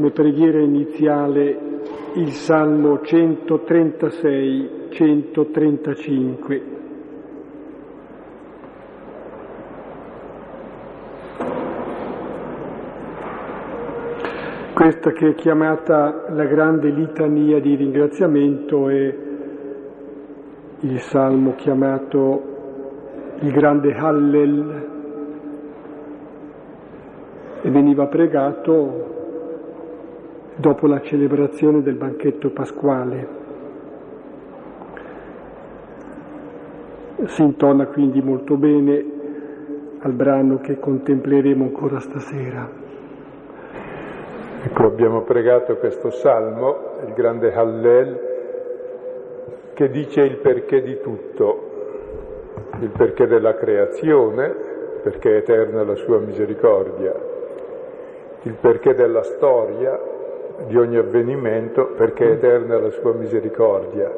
come preghiera iniziale il Salmo 136-135. Questa che è chiamata la grande litania di ringraziamento è il salmo chiamato il grande Hallel e veniva pregato dopo la celebrazione del banchetto pasquale. Si intona quindi molto bene al brano che contempleremo ancora stasera. Ecco, abbiamo pregato questo salmo, il grande Hallel, che dice il perché di tutto, il perché della creazione, perché è eterna la sua misericordia, il perché della storia, di ogni avvenimento, perché è eterna la sua misericordia.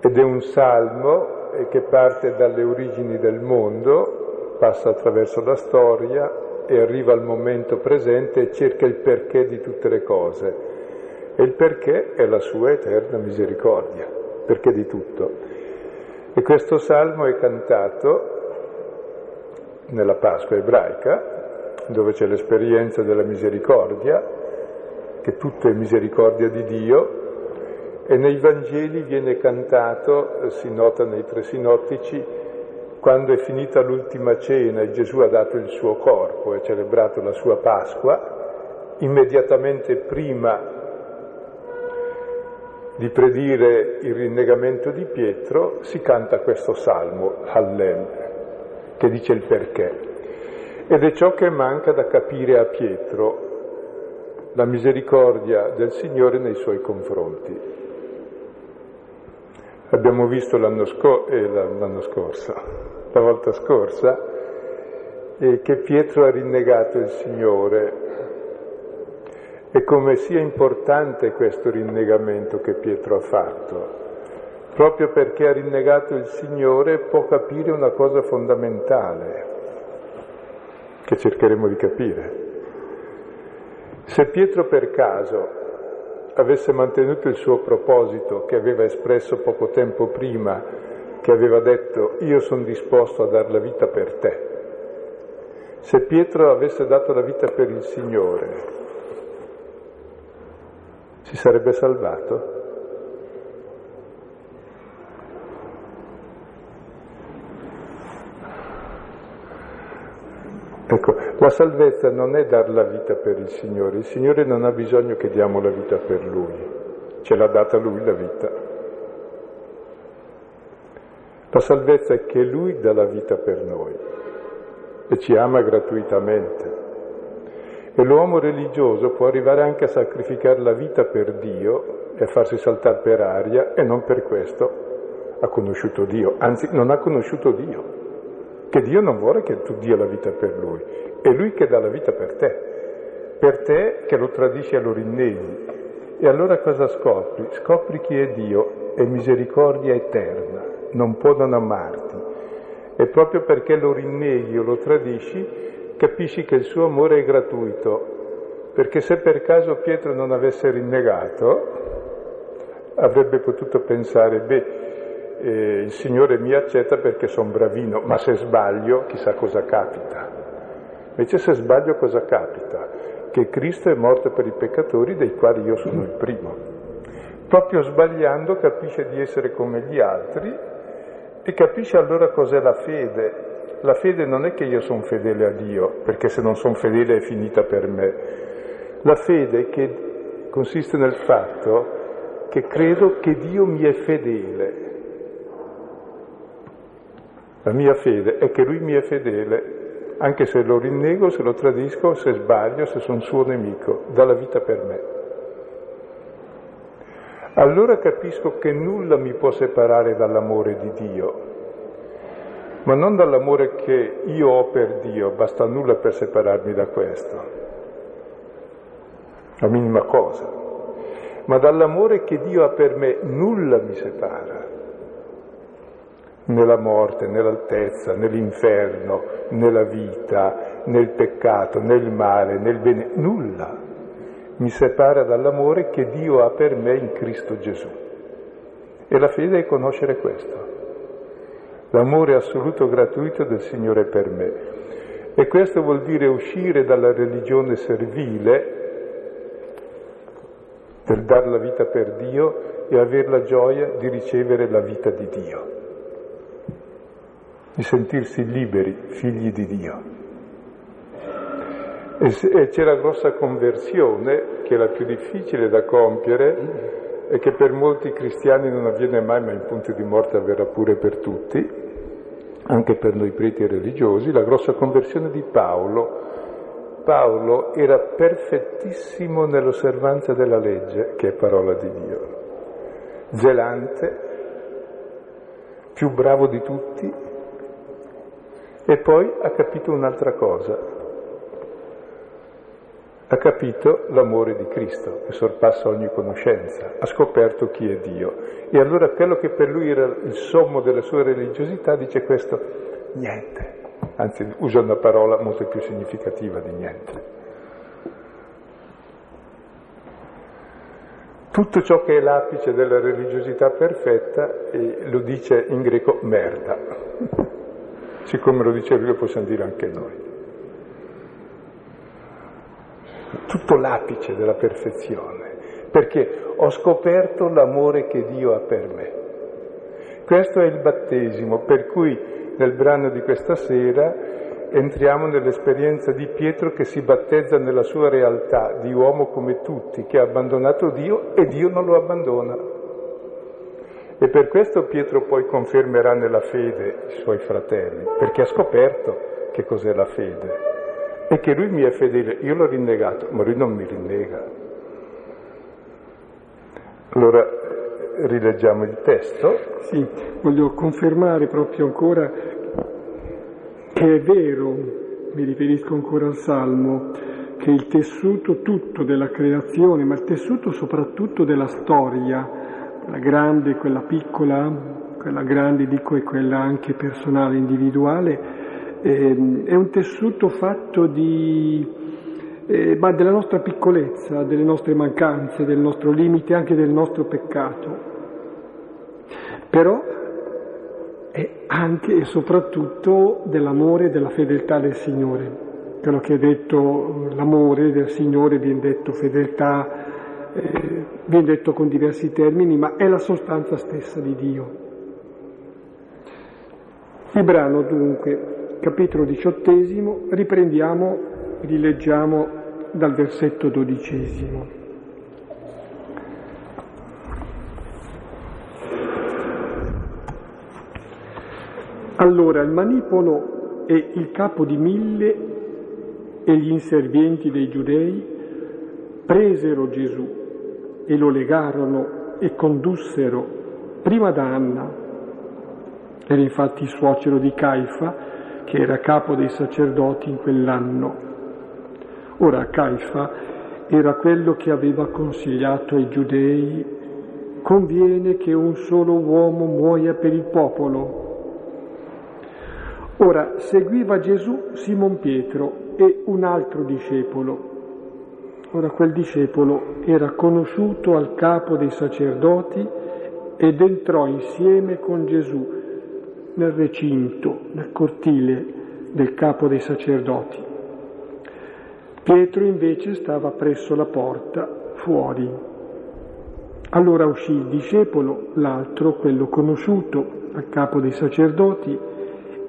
Ed è un salmo che parte dalle origini del mondo, passa attraverso la storia e arriva al momento presente e cerca il perché di tutte le cose. E il perché è la sua eterna misericordia, perché di tutto. E questo salmo è cantato nella Pasqua ebraica, dove c'è l'esperienza della misericordia, che tutto è misericordia di Dio, e nei Vangeli viene cantato, si nota nei tre sinottici, quando è finita l'ultima cena e Gesù ha dato il suo corpo e celebrato la sua Pasqua, immediatamente prima di predire il rinnegamento di Pietro si canta questo salmo, Hallel, che dice il perché. Ed è ciò che manca da capire a Pietro, la misericordia del Signore nei suoi confronti. Abbiamo visto l'anno, sco- eh, l'anno scorso, la volta scorsa, eh, che Pietro ha rinnegato il Signore e come sia importante questo rinnegamento che Pietro ha fatto. Proprio perché ha rinnegato il Signore può capire una cosa fondamentale, che cercheremo di capire. Se Pietro per caso avesse mantenuto il suo proposito che aveva espresso poco tempo prima, che aveva detto io sono disposto a dare la vita per te, se Pietro avesse dato la vita per il Signore, si sarebbe salvato? Ecco, la salvezza non è dar la vita per il Signore, il Signore non ha bisogno che diamo la vita per Lui, ce l'ha data Lui la vita. La salvezza è che Lui dà la vita per noi e ci ama gratuitamente. E l'uomo religioso può arrivare anche a sacrificare la vita per Dio e a farsi saltare per aria e non per questo ha conosciuto Dio, anzi non ha conosciuto Dio che Dio non vuole che tu dia la vita per Lui, è Lui che dà la vita per te, per te che lo tradisci e lo rinneghi. E allora cosa scopri? Scopri chi è Dio, è misericordia eterna, non può non amarti. E proprio perché lo rinneghi o lo tradisci, capisci che il suo amore è gratuito, perché se per caso Pietro non avesse rinnegato, avrebbe potuto pensare, beh, eh, il Signore mi accetta perché sono bravino, ma se sbaglio chissà cosa capita. Invece se sbaglio cosa capita? Che Cristo è morto per i peccatori dei quali io sono il primo. Proprio sbagliando capisce di essere come gli altri e capisce allora cos'è la fede. La fede non è che io sono fedele a Dio, perché se non sono fedele è finita per me. La fede che consiste nel fatto che credo che Dio mi è fedele la mia fede è che lui mi è fedele, anche se lo rinnego, se lo tradisco, se sbaglio, se sono suo nemico, dà la vita per me. Allora capisco che nulla mi può separare dall'amore di Dio, ma non dall'amore che io ho per Dio, basta nulla per separarmi da questo, la minima cosa, ma dall'amore che Dio ha per me nulla mi separa nella morte, nell'altezza, nell'inferno, nella vita, nel peccato, nel male, nel bene, nulla. mi separa dall'amore che Dio ha per me in Cristo Gesù. E la fede è conoscere questo, l'amore assoluto gratuito del Signore per me. E questo vuol dire uscire dalla religione servile, per dare la vita per Dio e avere la gioia di ricevere la vita di Dio, di sentirsi liberi, figli di Dio. E c'è la grossa conversione, che è la più difficile da compiere e che per molti cristiani non avviene mai, ma in punto di morte avverrà pure per tutti, anche per noi preti religiosi, la grossa conversione di Paolo. Paolo era perfettissimo nell'osservanza della legge, che è parola di Dio, zelante, più bravo di tutti, e poi ha capito un'altra cosa, ha capito l'amore di Cristo che sorpassa ogni conoscenza, ha scoperto chi è Dio. E allora quello che per lui era il sommo della sua religiosità dice questo, niente, anzi usa una parola molto più significativa di niente. Tutto ciò che è l'apice della religiosità perfetta lo dice in greco merda. Siccome lo dice lui lo possiamo dire anche noi. tutto l'apice della perfezione, perché ho scoperto l'amore che Dio ha per me. Questo è il battesimo, per cui nel brano di questa sera entriamo nell'esperienza di Pietro che si battezza nella sua realtà di uomo come tutti, che ha abbandonato Dio e Dio non lo abbandona. E per questo Pietro poi confermerà nella fede i suoi fratelli, perché ha scoperto che cos'è la fede e che lui mi è fedele. Io l'ho rinnegato, ma lui non mi rinnega. Allora rileggiamo il testo. Sì, voglio confermare proprio ancora che è vero, mi riferisco ancora al Salmo, che il tessuto tutto della creazione, ma il tessuto soprattutto della storia, quella grande, quella piccola, quella grande dico e quella anche personale, individuale, eh, è un tessuto fatto di, eh, ma della nostra piccolezza, delle nostre mancanze, del nostro limite, anche del nostro peccato. Però è anche e soprattutto dell'amore e della fedeltà del Signore. Quello che è detto l'amore del Signore viene detto fedeltà, eh, viene detto con diversi termini, ma è la sostanza stessa di Dio. Il brano dunque capitolo diciottesimo, riprendiamo, rileggiamo dal versetto dodicesimo. Allora il manipolo e il capo di mille e gli inservienti dei giudei presero Gesù e lo legarono e condussero prima da Anna, era infatti il suocero di Caifa, che era capo dei sacerdoti in quell'anno. Ora Caifa era quello che aveva consigliato ai giudei, conviene che un solo uomo muoia per il popolo. Ora seguiva Gesù Simon Pietro e un altro discepolo. Ora quel discepolo era conosciuto al capo dei sacerdoti ed entrò insieme con Gesù nel recinto, nel cortile del capo dei sacerdoti. Pietro invece stava presso la porta, fuori. Allora uscì il discepolo, l'altro, quello conosciuto, al capo dei sacerdoti,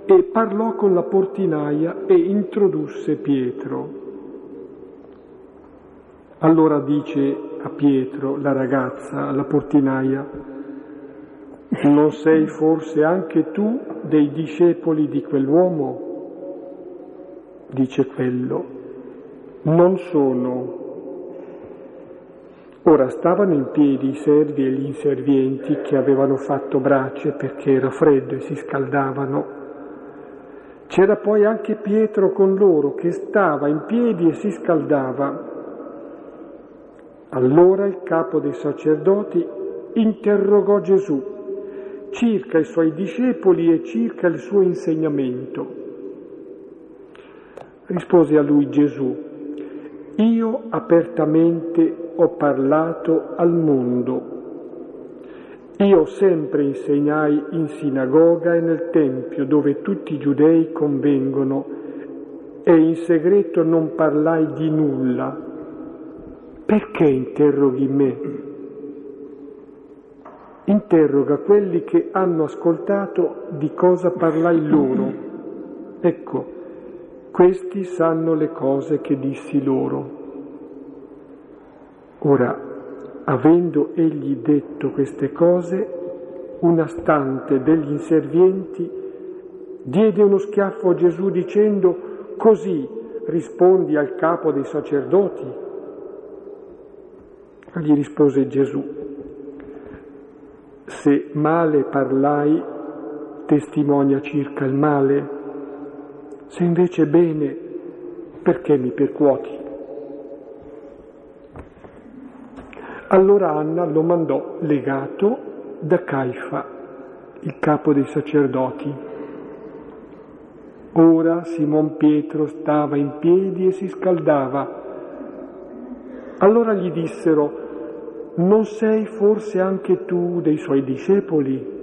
e parlò con la portinaia e introdusse Pietro. Allora dice a Pietro, la ragazza, la portinaia, non sei forse anche tu dei discepoli di quell'uomo? Dice quello. Non sono. Ora stavano in piedi i servi e gli inservienti che avevano fatto brace perché era freddo e si scaldavano. C'era poi anche Pietro con loro che stava in piedi e si scaldava. Allora il capo dei sacerdoti interrogò Gesù circa i suoi discepoli e circa il suo insegnamento. Rispose a lui Gesù, io apertamente ho parlato al mondo. Io sempre insegnai in sinagoga e nel Tempio dove tutti i giudei convengono e in segreto non parlai di nulla. Perché interroghi me? Interroga quelli che hanno ascoltato di cosa parlai loro. Ecco, questi sanno le cose che dissi loro. Ora, avendo egli detto queste cose, una stante degli inservienti diede uno schiaffo a Gesù dicendo, così rispondi al capo dei sacerdoti? Gli rispose Gesù, se male parlai, testimonia circa il male, se invece bene, perché mi percuoti? Allora Anna lo mandò legato da Caifa, il capo dei sacerdoti. Ora Simon Pietro stava in piedi e si scaldava. Allora gli dissero, non sei forse anche tu dei suoi discepoli?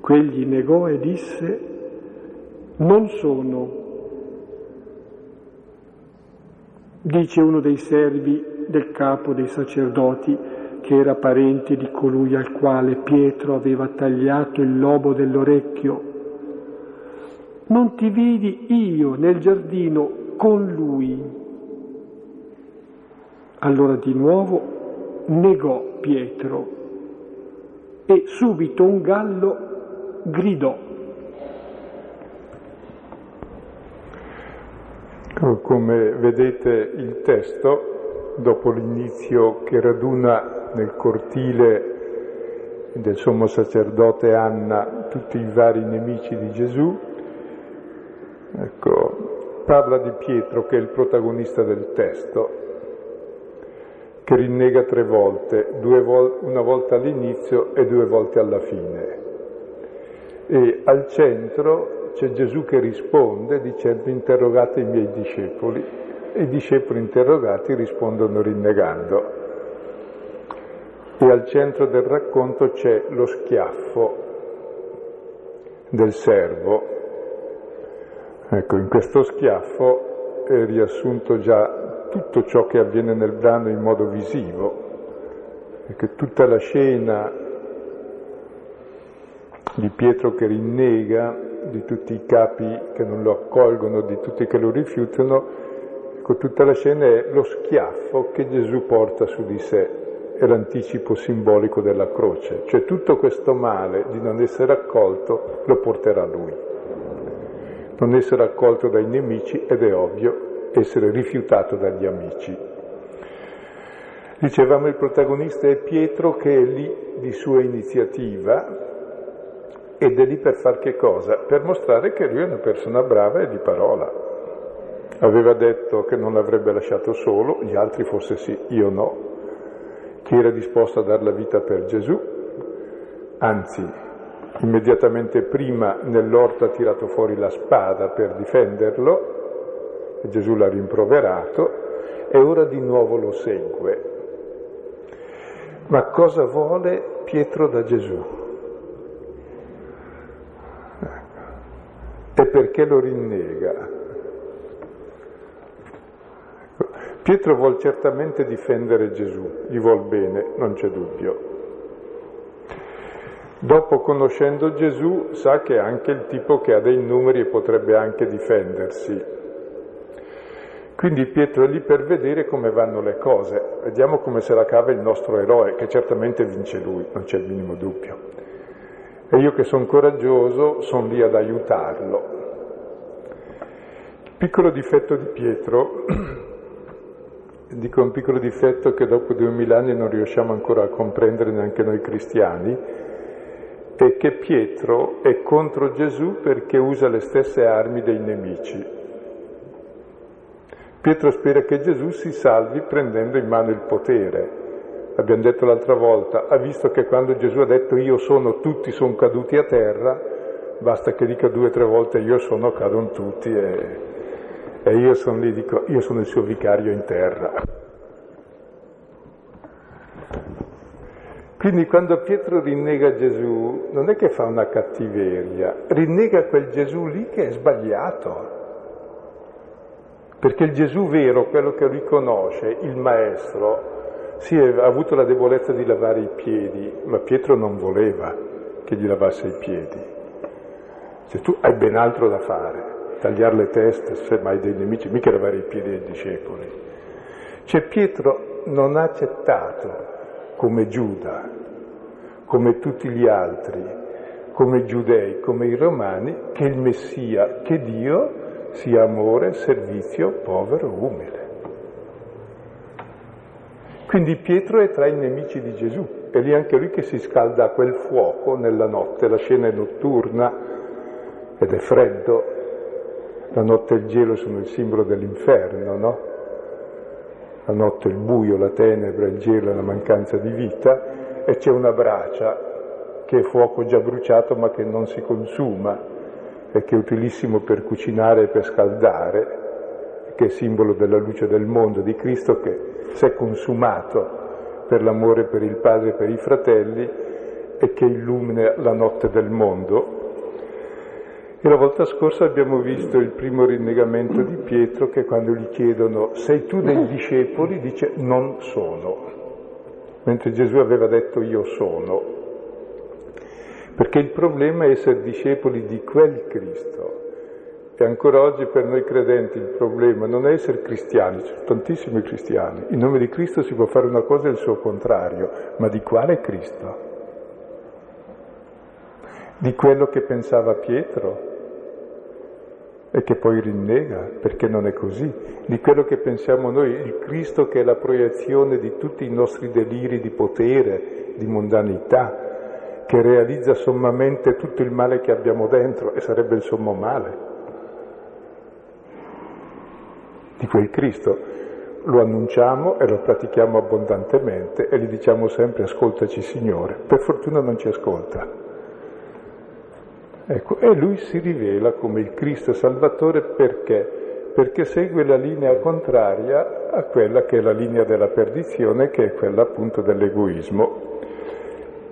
Quegli negò e disse, non sono. Dice uno dei servi del capo dei sacerdoti, che era parente di colui al quale Pietro aveva tagliato il lobo dell'orecchio. Non ti vidi io nel giardino con lui. Allora di nuovo negò Pietro e subito un gallo gridò. Come vedete il testo, dopo l'inizio che raduna nel cortile del sommo sacerdote Anna tutti i vari nemici di Gesù, ecco, parla di Pietro che è il protagonista del testo, che rinnega tre volte, vol- una volta all'inizio e due volte alla fine. E al centro c'è Gesù che risponde dicendo interrogate i miei discepoli e i discepoli interrogati rispondono rinnegando. E al centro del racconto c'è lo schiaffo del servo. Ecco, in questo schiaffo è riassunto già tutto ciò che avviene nel brano in modo visivo, perché tutta la scena di Pietro che rinnega di tutti i capi che non lo accolgono, di tutti che lo rifiutano, ecco, tutta la scena è lo schiaffo che Gesù porta su di sé, è l'anticipo simbolico della croce, cioè tutto questo male di non essere accolto lo porterà lui. Non essere accolto dai nemici ed è ovvio essere rifiutato dagli amici. Dicevamo il protagonista è Pietro che è lì di sua iniziativa, ed è lì per far che cosa? Per mostrare che lui è una persona brava e di parola. Aveva detto che non l'avrebbe lasciato solo, gli altri forse sì, io no. Chi era disposto a dare la vita per Gesù, anzi, immediatamente prima nell'orto ha tirato fuori la spada per difenderlo, Gesù l'ha rimproverato, e ora di nuovo lo segue. Ma cosa vuole Pietro da Gesù? e perché lo rinnega. Ecco, Pietro vuol certamente difendere Gesù, gli vuol bene, non c'è dubbio. Dopo, conoscendo Gesù, sa che è anche il tipo che ha dei numeri e potrebbe anche difendersi. Quindi Pietro è lì per vedere come vanno le cose. Vediamo come se la cava il nostro eroe, che certamente vince lui, non c'è il minimo dubbio. E io che sono coraggioso sono lì ad aiutarlo. Il piccolo difetto di Pietro, dico un piccolo difetto che dopo duemila anni non riusciamo ancora a comprendere neanche noi cristiani, è che Pietro è contro Gesù perché usa le stesse armi dei nemici. Pietro spera che Gesù si salvi prendendo in mano il potere abbiamo detto l'altra volta, ha visto che quando Gesù ha detto io sono, tutti sono caduti a terra, basta che dica due o tre volte io sono, cadono tutti e, E io sono lì, dico, io sono il suo vicario in terra. Quindi quando Pietro rinnega Gesù, non è che fa una cattiveria, rinnega quel Gesù lì che è sbagliato. Perché il Gesù vero, quello che riconosce, il Maestro, sì, ha avuto la debolezza di lavare i piedi, ma Pietro non voleva che gli lavasse i piedi. Se tu hai ben altro da fare, tagliare le teste, se mai dei nemici, mica lavare i piedi ai discepoli. Cioè Pietro non ha accettato come Giuda, come tutti gli altri, come i giudei, come i romani, che il Messia, che Dio sia amore, servizio, povero, umile. Quindi Pietro è tra i nemici di Gesù, è lì anche lui che si scalda a quel fuoco nella notte, la scena è notturna ed è freddo, la notte e il gelo sono il simbolo dell'inferno, no? La notte il buio, la tenebra, il gelo la mancanza di vita e c'è una bracia che è fuoco già bruciato ma che non si consuma e che è utilissimo per cucinare e per scaldare, che è simbolo della luce del mondo di Cristo che si è consumato per l'amore per il Padre e per i fratelli e che illumina la notte del mondo. E la volta scorsa abbiamo visto il primo rinnegamento di Pietro che quando gli chiedono sei tu dei discepoli dice non sono, mentre Gesù aveva detto io sono. Perché il problema è essere discepoli di quel Cristo. E ancora oggi per noi credenti il problema non è essere cristiani, ci sono tantissimi cristiani. In nome di Cristo si può fare una cosa e il suo contrario, ma di quale Cristo? Di quello che pensava Pietro e che poi rinnega, perché non è così. Di quello che pensiamo noi, il Cristo che è la proiezione di tutti i nostri deliri di potere, di mondanità, che realizza sommamente tutto il male che abbiamo dentro e sarebbe il sommo male. Di quel Cristo lo annunciamo e lo pratichiamo abbondantemente e gli diciamo sempre ascoltaci Signore. Per fortuna non ci ascolta. Ecco, e lui si rivela come il Cristo Salvatore perché? Perché segue la linea contraria a quella che è la linea della perdizione, che è quella appunto dell'egoismo.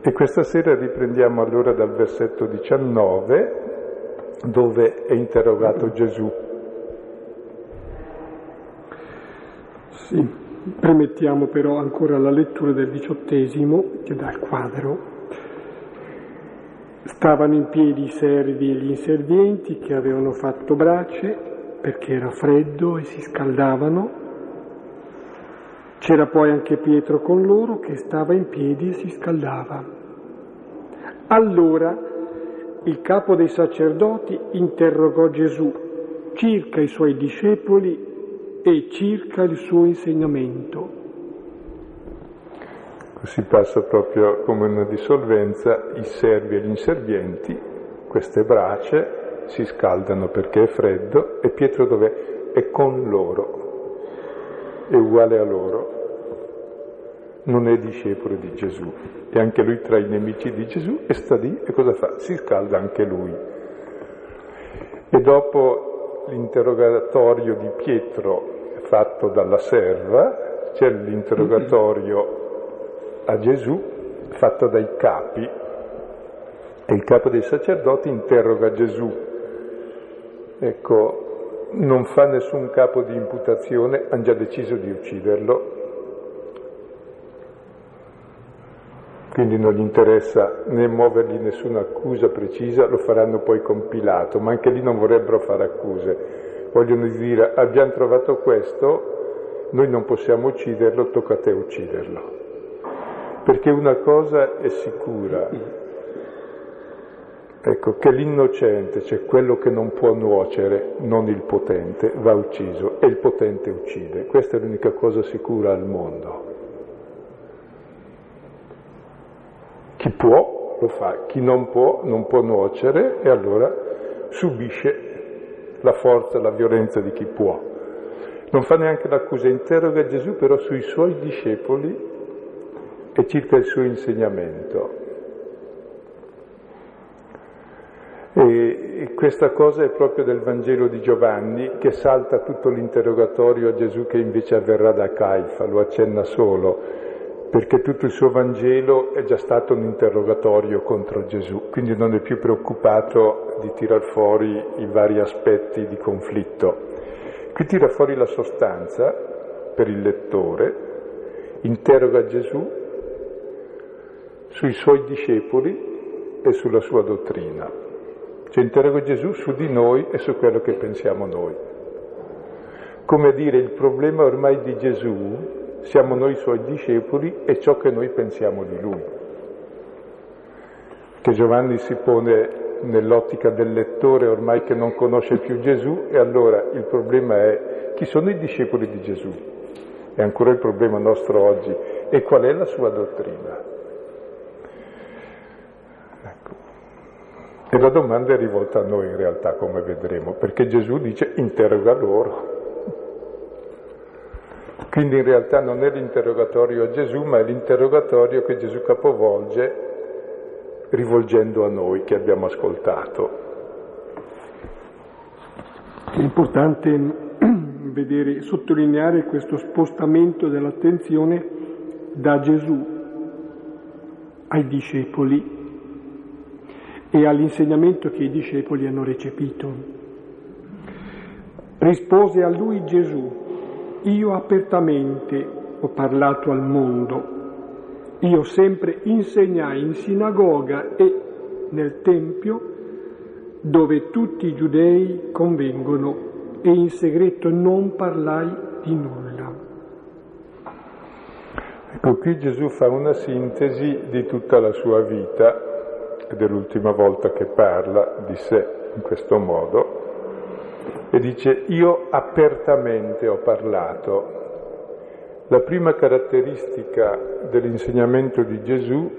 E questa sera riprendiamo allora dal versetto 19, dove è interrogato Gesù. Sì, premettiamo però ancora la lettura del diciottesimo, che dà il quadro. Stavano in piedi i servi e gli inservienti che avevano fatto brace perché era freddo e si scaldavano. C'era poi anche Pietro con loro che stava in piedi e si scaldava. Allora il capo dei sacerdoti interrogò Gesù circa i suoi discepoli e circa il suo insegnamento. Si passa proprio come una dissolvenza, i servi e gli inservienti, queste brace si scaldano perché è freddo e Pietro dov'è? È con loro, è uguale a loro, non è discepolo di Gesù, è anche lui tra i nemici di Gesù e sta lì e cosa fa? Si scalda anche lui. E dopo l'interrogatorio di Pietro fatto dalla serva, c'è l'interrogatorio a Gesù fatto dai capi e il capo dei sacerdoti interroga Gesù. Ecco, non fa nessun capo di imputazione, hanno già deciso di ucciderlo, quindi non gli interessa né muovergli nessuna accusa precisa, lo faranno poi compilato, ma anche lì non vorrebbero fare accuse. Vogliono dire abbiamo trovato questo, noi non possiamo ucciderlo, tocca a te ucciderlo. Perché una cosa è sicura, ecco, che l'innocente, cioè quello che non può nuocere, non il potente, va ucciso e il potente uccide. Questa è l'unica cosa sicura al mondo. Chi può lo fa, chi non può non può nuocere e allora subisce la forza, la violenza di chi può. Non fa neanche l'accusa, interroga Gesù però sui suoi discepoli e circa il suo insegnamento. E, e questa cosa è proprio del Vangelo di Giovanni che salta tutto l'interrogatorio a Gesù che invece avverrà da Caifa, lo accenna solo, perché tutto il suo Vangelo è già stato un interrogatorio contro Gesù, quindi non è più preoccupato di tirar fuori i vari aspetti di conflitto. Qui tira fuori la sostanza per il lettore, interroga Gesù sui suoi discepoli e sulla sua dottrina. Cioè interrogo Gesù su di noi e su quello che pensiamo noi. Come a dire, il problema ormai di Gesù siamo noi suoi discepoli e ciò che noi pensiamo di lui. Che Giovanni si pone nell'ottica del lettore ormai che non conosce più Gesù e allora il problema è chi sono i discepoli di Gesù? È ancora il problema nostro oggi e qual è la sua dottrina? E la domanda è rivolta a noi in realtà, come vedremo, perché Gesù dice interroga loro. Quindi in realtà non è l'interrogatorio a Gesù, ma è l'interrogatorio che Gesù capovolge rivolgendo a noi che abbiamo ascoltato. È importante vedere, sottolineare questo spostamento dell'attenzione da Gesù ai discepoli e all'insegnamento che i discepoli hanno recepito. Rispose a lui Gesù, io apertamente ho parlato al mondo, io sempre insegnai in sinagoga e nel Tempio dove tutti i giudei convengono e in segreto non parlai di nulla. Ecco, qui Gesù fa una sintesi di tutta la sua vita ed è l'ultima volta che parla di sé in questo modo, e dice io apertamente ho parlato. La prima caratteristica dell'insegnamento di Gesù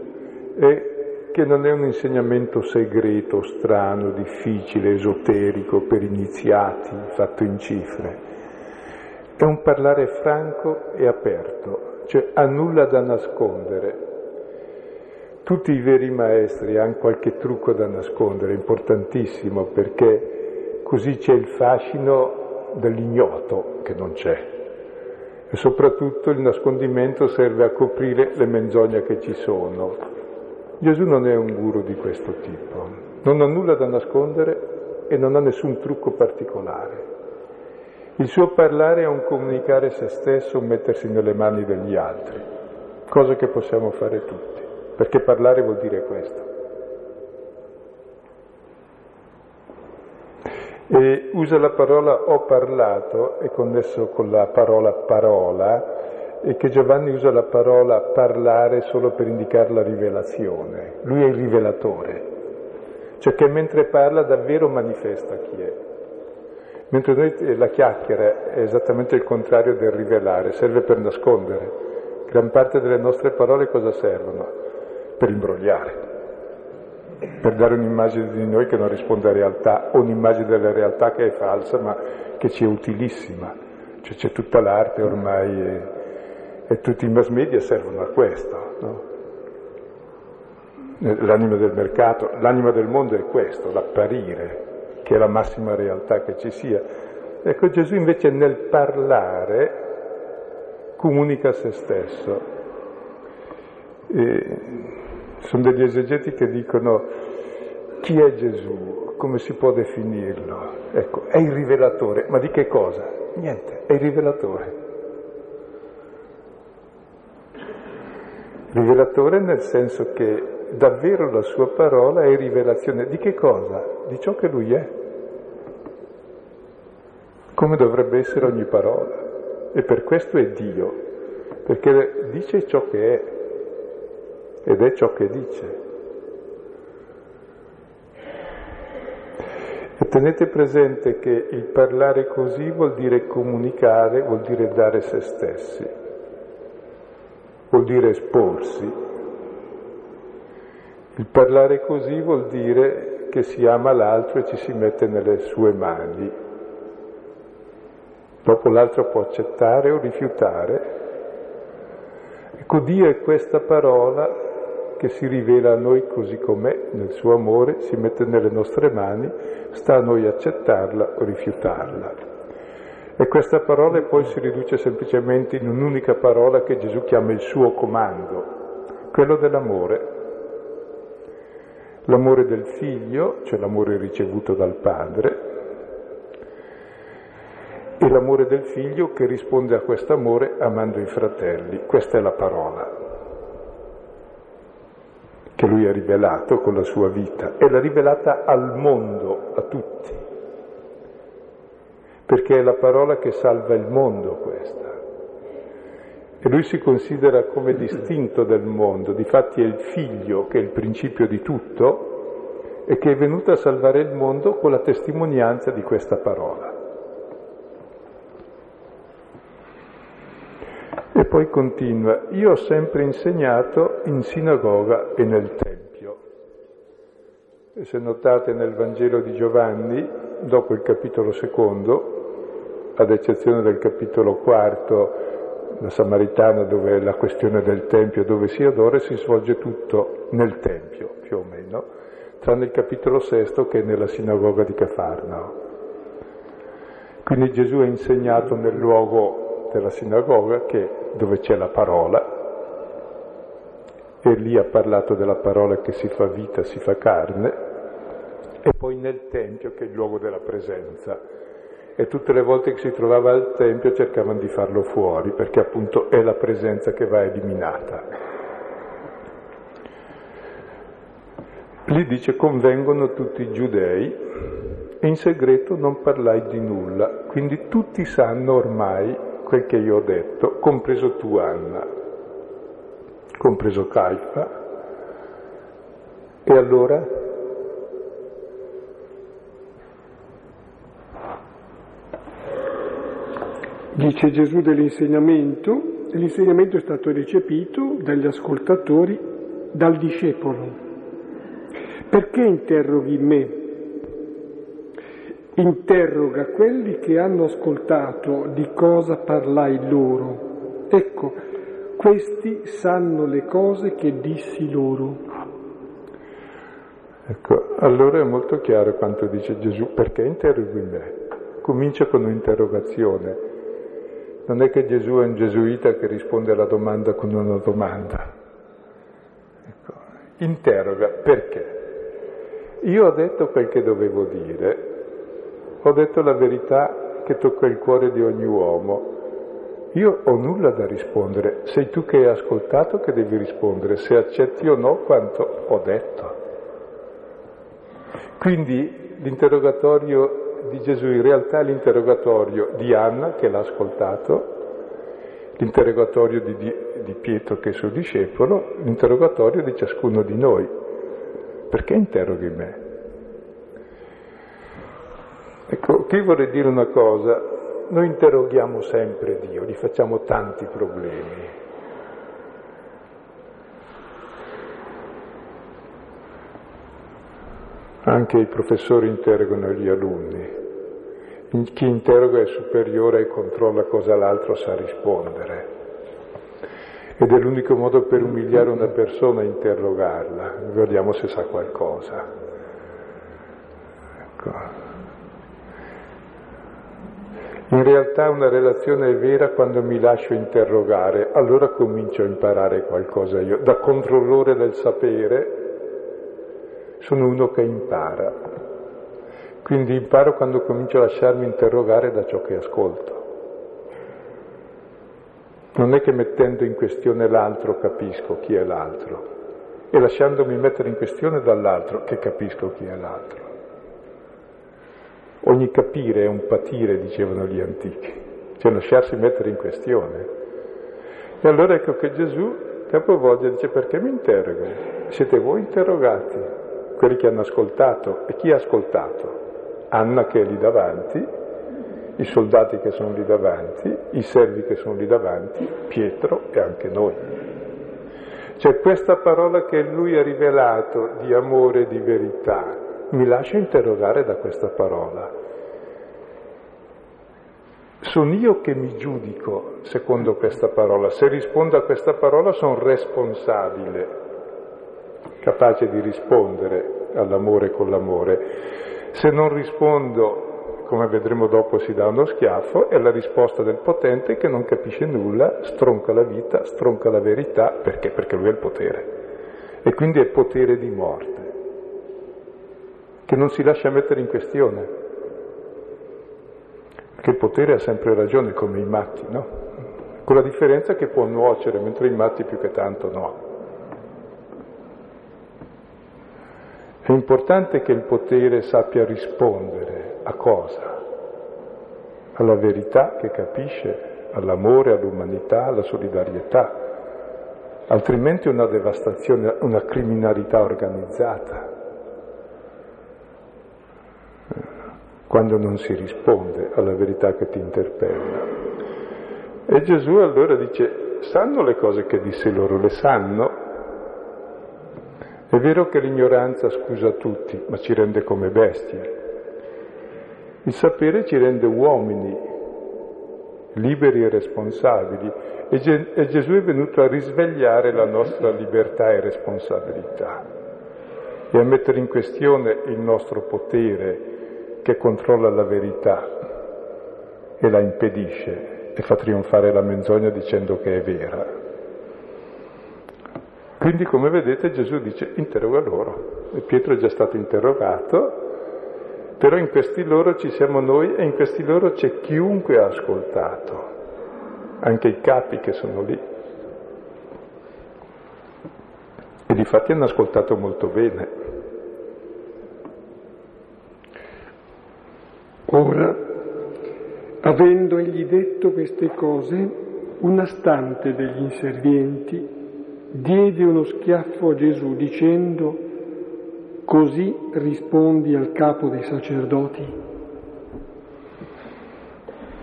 è che non è un insegnamento segreto, strano, difficile, esoterico, per iniziati, fatto in cifre. È un parlare franco e aperto, cioè ha nulla da nascondere, tutti i veri maestri hanno qualche trucco da nascondere, importantissimo, perché così c'è il fascino dell'ignoto che non c'è. E soprattutto il nascondimento serve a coprire le menzogne che ci sono. Gesù non è un guru di questo tipo, non ha nulla da nascondere e non ha nessun trucco particolare. Il suo parlare è un comunicare se stesso, un mettersi nelle mani degli altri, cosa che possiamo fare tutti perché parlare vuol dire questo. E usa la parola ho parlato, è connesso con la parola parola, e che Giovanni usa la parola parlare solo per indicare la rivelazione. Lui è il rivelatore, cioè che mentre parla davvero manifesta chi è. Mentre noi la chiacchiera è esattamente il contrario del rivelare, serve per nascondere. Gran parte delle nostre parole cosa servono? Per imbrogliare, per dare un'immagine di noi che non risponde a realtà o un'immagine della realtà che è falsa ma che ci è utilissima. Cioè c'è tutta l'arte ormai e, e tutti i mass media servono a questo. No? L'anima del mercato, l'anima del mondo è questo, l'apparire, che è la massima realtà che ci sia. Ecco, Gesù invece nel parlare comunica se stesso. E sono degli esegeti che dicono chi è Gesù, come si può definirlo? Ecco, è il rivelatore, ma di che cosa? Niente, è il rivelatore. Rivelatore nel senso che davvero la sua parola è rivelazione di che cosa? Di ciò che lui è. Come dovrebbe essere ogni parola. E per questo è Dio, perché dice ciò che è ed è ciò che dice. E tenete presente che il parlare così vuol dire comunicare, vuol dire dare se stessi, vuol dire esporsi. Il parlare così vuol dire che si ama l'altro e ci si mette nelle sue mani. Dopo l'altro può accettare o rifiutare. Ecco, Dio è questa parola che si rivela a noi così com'è, nel suo amore, si mette nelle nostre mani, sta a noi accettarla o rifiutarla. E questa parola poi si riduce semplicemente in un'unica parola che Gesù chiama il suo comando, quello dell'amore. L'amore del figlio, cioè l'amore ricevuto dal padre, e l'amore del figlio che risponde a questo amore amando i fratelli. Questa è la parola che lui ha rivelato con la sua vita e l'ha rivelata al mondo, a tutti, perché è la parola che salva il mondo questa. E lui si considera come distinto dal mondo, difatti è il figlio che è il principio di tutto e che è venuto a salvare il mondo con la testimonianza di questa parola. E poi continua, io ho sempre insegnato in sinagoga e nel Tempio. E se notate nel Vangelo di Giovanni, dopo il capitolo secondo, ad eccezione del capitolo quarto, la Samaritana, dove la questione del Tempio, dove si adora, si svolge tutto nel Tempio, più o meno, tranne il capitolo sesto che è nella sinagoga di Cafarnao. Quindi Gesù ha insegnato nel luogo della sinagoga che, dove c'è la parola, e lì ha parlato della parola che si fa vita, si fa carne, e poi nel Tempio che è il luogo della presenza. E tutte le volte che si trovava al Tempio cercavano di farlo fuori, perché appunto è la presenza che va eliminata. Lì dice convengono tutti i giudei e in segreto non parlai di nulla, quindi tutti sanno ormai quel che io ho detto, compreso tu Anna, compreso Caifa. E allora? Dice Gesù dell'insegnamento, l'insegnamento è stato recepito dagli ascoltatori, dal discepolo. Perché interroghi me? Interroga quelli che hanno ascoltato di cosa parlai loro. Ecco, questi sanno le cose che dissi loro. Ecco, allora è molto chiaro quanto dice Gesù, perché interroghi me? Comincia con un'interrogazione. Non è che Gesù è un gesuita che risponde alla domanda con una domanda. Ecco, interroga perché? Io ho detto quel che dovevo dire, ho detto la verità che tocca il cuore di ogni uomo. Io ho nulla da rispondere, sei tu che hai ascoltato che devi rispondere, se accetti o no quanto ho detto. Quindi l'interrogatorio di Gesù in realtà è l'interrogatorio di Anna che l'ha ascoltato, l'interrogatorio di, di, di Pietro che è suo discepolo, l'interrogatorio di ciascuno di noi. Perché interroghi me? Ecco, qui vorrei dire una cosa, noi interroghiamo sempre Dio, gli facciamo tanti problemi. Anche i professori interrogano gli alunni. Chi interroga è superiore e controlla cosa l'altro sa rispondere. Ed è l'unico modo per umiliare una persona interrogarla. Guardiamo se sa qualcosa. In realtà una relazione è vera quando mi lascio interrogare, allora comincio a imparare qualcosa io. Da controllore del sapere sono uno che impara. Quindi imparo quando comincio a lasciarmi interrogare da ciò che ascolto. Non è che mettendo in questione l'altro capisco chi è l'altro, è lasciandomi mettere in questione dall'altro che capisco chi è l'altro. Ogni capire è un patire, dicevano gli antichi, cioè lasciarsi mettere in questione. E allora ecco che Gesù capovolge e dice perché mi interrogano? Siete voi interrogati, quelli che hanno ascoltato. E chi ha ascoltato? Anna che è lì davanti, i soldati che sono lì davanti, i servi che sono lì davanti, Pietro e anche noi. Cioè questa parola che lui ha rivelato di amore e di verità, mi lascio interrogare da questa parola. Sono io che mi giudico secondo questa parola. Se rispondo a questa parola sono responsabile. capace di rispondere all'amore con l'amore. Se non rispondo, come vedremo dopo, si dà uno schiaffo, è la risposta del potente che non capisce nulla, stronca la vita, stronca la verità, perché? Perché lui ha il potere. E quindi è potere di morte, che non si lascia mettere in questione. Perché il potere ha sempre ragione, come i matti, no? Con la differenza che può nuocere, mentre i matti più che tanto no. È importante che il potere sappia rispondere a cosa? Alla verità che capisce, all'amore, all'umanità, alla solidarietà. Altrimenti una devastazione, una criminalità organizzata. Quando non si risponde alla verità che ti interpella. E Gesù allora dice, sanno le cose che disse loro, le sanno? È vero che l'ignoranza scusa tutti, ma ci rende come bestie. Il sapere ci rende uomini, liberi e responsabili, e, Ge- e Gesù è venuto a risvegliare la nostra libertà e responsabilità e a mettere in questione il nostro potere che controlla la verità e la impedisce e fa trionfare la menzogna dicendo che è vera. Quindi come vedete Gesù dice interroga loro, e Pietro è già stato interrogato, però in questi loro ci siamo noi e in questi loro c'è chiunque ha ascoltato, anche i capi che sono lì. E di fatti hanno ascoltato molto bene. Ora, avendo egli detto queste cose, una stante degli inservienti diede uno schiaffo a Gesù dicendo, così rispondi al capo dei sacerdoti?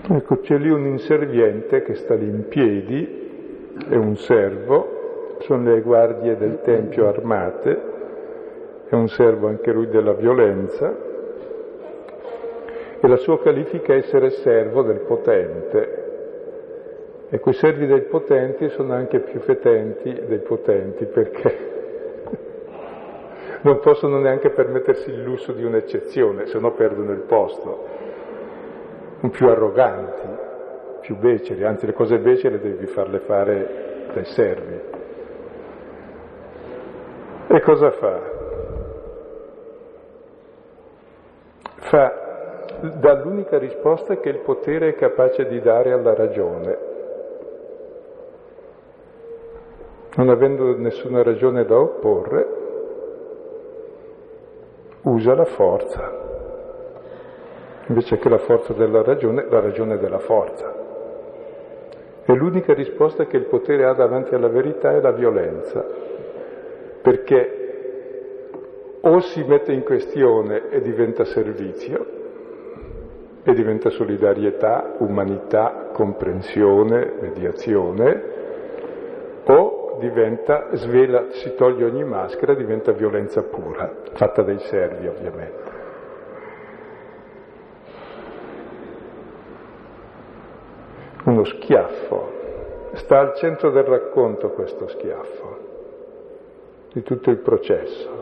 Ecco, c'è lì un inserviente che sta lì in piedi, è un servo, sono le guardie del Tempio armate, è un servo anche lui della violenza, e la sua qualifica è essere servo del potente, e quei servi dei potenti sono anche più fetenti dei potenti perché non possono neanche permettersi il lusso di un'eccezione, se no perdono il posto. Più arroganti, più beceri, anzi le cose becere devi farle fare dai servi. E cosa fa? Fa dall'unica risposta che il potere è capace di dare alla ragione. non avendo nessuna ragione da opporre, usa la forza, invece che la forza della ragione, la ragione della forza. E l'unica risposta che il potere ha davanti alla verità è la violenza, perché o si mette in questione e diventa servizio, e diventa solidarietà, umanità, comprensione, mediazione, o diventa, svela, si toglie ogni maschera, diventa violenza pura, fatta dai servi ovviamente. Uno schiaffo, sta al centro del racconto questo schiaffo, di tutto il processo.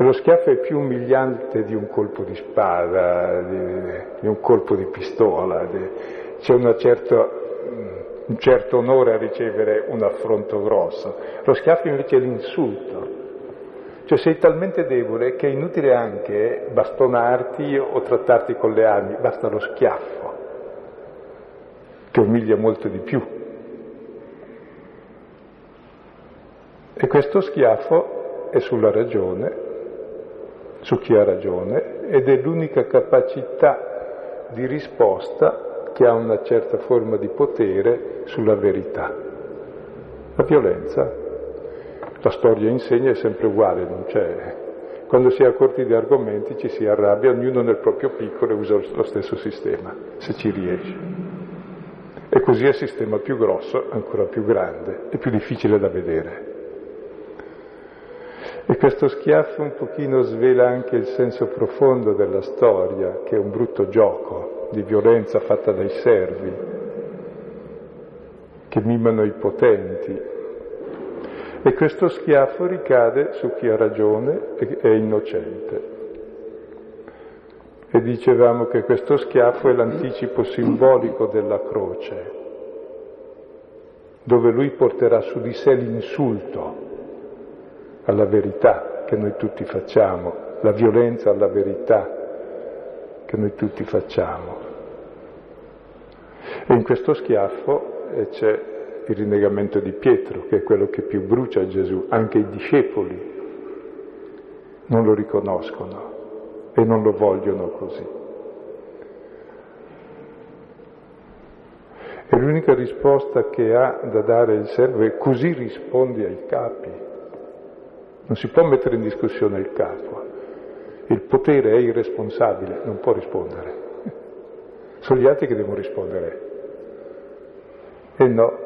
E lo schiaffo è più umiliante di un colpo di spada, di, di un colpo di pistola, di, c'è certa un certo onore a ricevere un affronto grosso. Lo schiaffo invece è l'insulto. Cioè sei talmente debole che è inutile anche bastonarti o trattarti con le armi, basta lo schiaffo, che umilia molto di più. E questo schiaffo è sulla ragione, su chi ha ragione, ed è l'unica capacità di risposta che ha una certa forma di potere sulla verità. La violenza, la storia insegna, è sempre uguale, non c'è. Quando si è a corti di argomenti ci si arrabbia, ognuno nel proprio piccolo e usa lo stesso sistema, se ci riesce. E così è sistema più grosso, ancora più grande e più difficile da vedere. E questo schiaffo un pochino svela anche il senso profondo della storia, che è un brutto gioco, di violenza fatta dai servi, che mimano i potenti. E questo schiaffo ricade su chi ha ragione e è innocente. E dicevamo che questo schiaffo è l'anticipo simbolico della croce, dove lui porterà su di sé l'insulto alla verità che noi tutti facciamo, la violenza alla verità che noi tutti facciamo. E in questo schiaffo eh, c'è il rinnegamento di Pietro, che è quello che più brucia Gesù. Anche i discepoli non lo riconoscono e non lo vogliono così. E l'unica risposta che ha da dare il servo è così rispondi ai capi. Non si può mettere in discussione il capo. Il potere è irresponsabile, non può rispondere. Sono gli altri che devono rispondere. E no,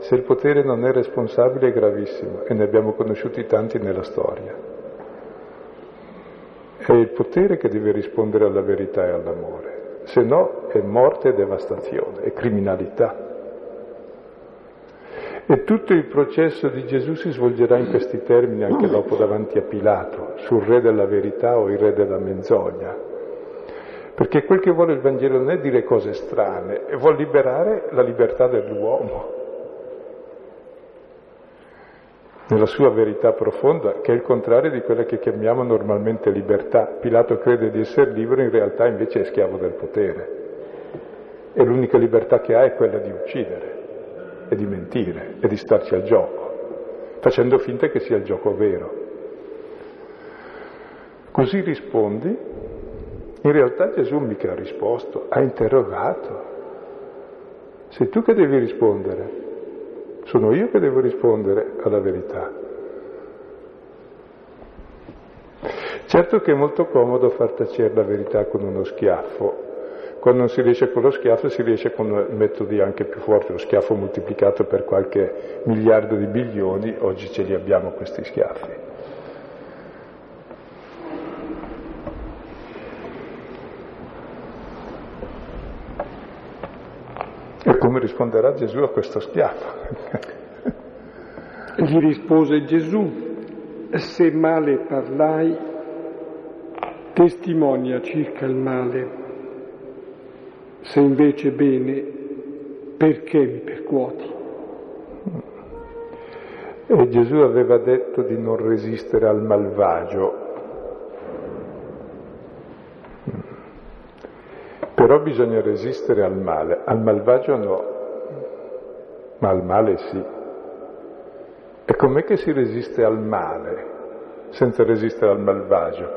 se il potere non è responsabile è gravissimo e ne abbiamo conosciuti tanti nella storia. È il potere che deve rispondere alla verità e all'amore, se no è morte e devastazione, è criminalità. E tutto il processo di Gesù si svolgerà in questi termini anche dopo davanti a Pilato, sul re della verità o il re della menzogna. Perché quel che vuole il Vangelo non è dire cose strane, vuole liberare la libertà dell'uomo. Nella sua verità profonda, che è il contrario di quella che chiamiamo normalmente libertà. Pilato crede di essere libero, in realtà invece è schiavo del potere. E l'unica libertà che ha è quella di uccidere e di mentire e di starci al gioco, facendo finta che sia il gioco vero. Così rispondi, in realtà Gesù mica ha risposto, ha interrogato. Sei tu che devi rispondere, sono io che devo rispondere alla verità. Certo che è molto comodo far tacere la verità con uno schiaffo, quando non si riesce con lo schiaffo si riesce con metodi anche più forti, lo schiaffo moltiplicato per qualche miliardo di bilioni, oggi ce li abbiamo questi schiaffi. E come risponderà Gesù a questo schiaffo? Gli rispose Gesù, se male parlai, testimonia circa il male se invece bene, perché mi percuoti? E Gesù aveva detto di non resistere al malvagio. Però bisogna resistere al male, al malvagio no, ma al male sì. E com'è che si resiste al male senza resistere al malvagio?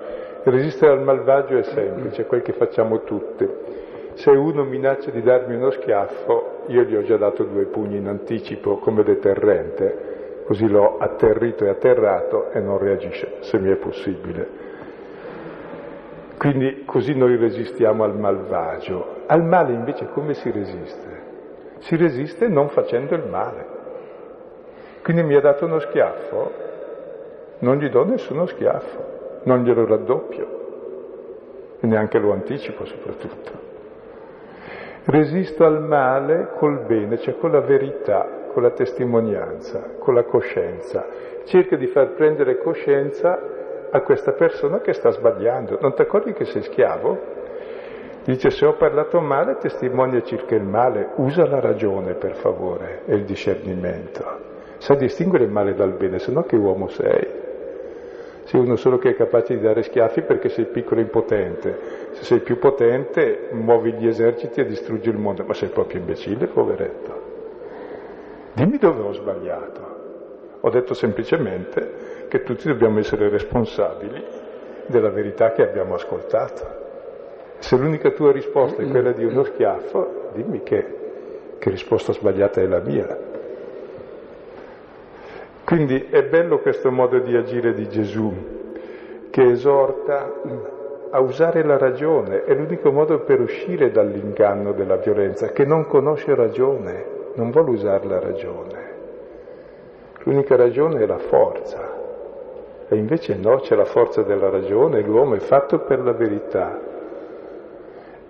Resistere al malvagio è semplice, è quel che facciamo tutti se uno minaccia di darmi uno schiaffo, io gli ho già dato due pugni in anticipo come deterrente, così l'ho atterrito e atterrato e non reagisce, se mi è possibile. Quindi così noi resistiamo al malvagio. Al male invece come si resiste? Si resiste non facendo il male. Quindi mi ha dato uno schiaffo, non gli do nessuno schiaffo, non glielo raddoppio e neanche lo anticipo soprattutto. Resisto al male col bene, cioè con la verità, con la testimonianza, con la coscienza. Cerca di far prendere coscienza a questa persona che sta sbagliando. Non ti accorgi che sei schiavo? Dice se ho parlato male testimonia circa il male, usa la ragione per favore e il discernimento. Sai distinguere il male dal bene, se no che uomo sei? Sei uno solo che è capace di dare schiaffi perché sei piccolo e impotente. Se sei più potente, muovi gli eserciti e distruggi il mondo, ma sei proprio imbecille, poveretto. Dimmi dove ho sbagliato. Ho detto semplicemente che tutti dobbiamo essere responsabili della verità che abbiamo ascoltato. Se l'unica tua risposta è quella di uno schiaffo, dimmi che, che risposta sbagliata è la mia. Quindi è bello questo modo di agire di Gesù, che esorta a usare la ragione, è l'unico modo per uscire dall'inganno della violenza, che non conosce ragione, non vuole usare la ragione. L'unica ragione è la forza, e invece no, c'è la forza della ragione, l'uomo è fatto per la verità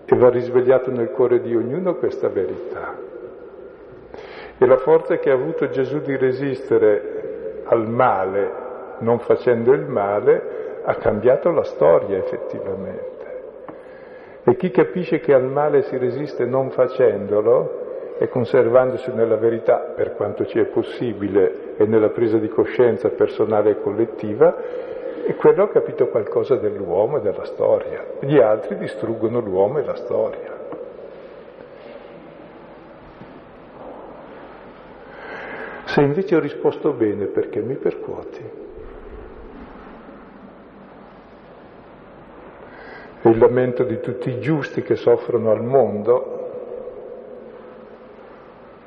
e va risvegliato nel cuore di ognuno questa verità. E la forza che ha avuto Gesù di resistere al male non facendo il male ha cambiato la storia effettivamente. E chi capisce che al male si resiste non facendolo e conservandosi nella verità per quanto ci è possibile e nella presa di coscienza personale e collettiva, e quello ha capito qualcosa dell'uomo e della storia. Gli altri distruggono l'uomo e la storia. Se invece ho risposto bene, perché mi percuoti? È il lamento di tutti i giusti che soffrono al mondo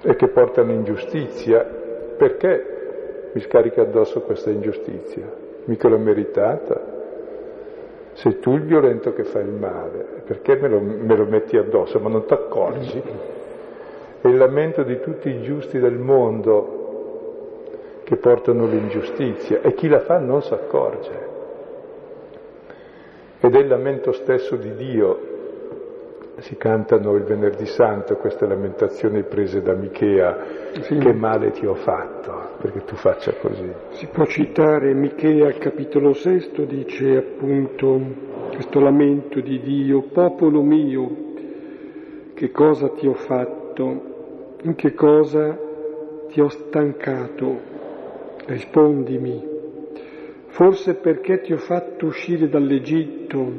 e che portano ingiustizia. Perché mi scarica addosso questa ingiustizia? Mica l'ho meritata. Sei tu il violento che fa il male, perché me lo, me lo metti addosso? Ma non ti accorgi? È il lamento di tutti i giusti del mondo che portano l'ingiustizia e chi la fa non si accorge. Ed è il lamento stesso di Dio. Si cantano il venerdì santo queste lamentazioni prese da Michea, sì. che male ti ho fatto perché tu faccia così. Si può citare Michea al capitolo sesto, dice appunto questo lamento di Dio, popolo mio, che cosa ti ho fatto, in che cosa ti ho stancato, rispondimi. Forse perché ti ho fatto uscire dall'Egitto,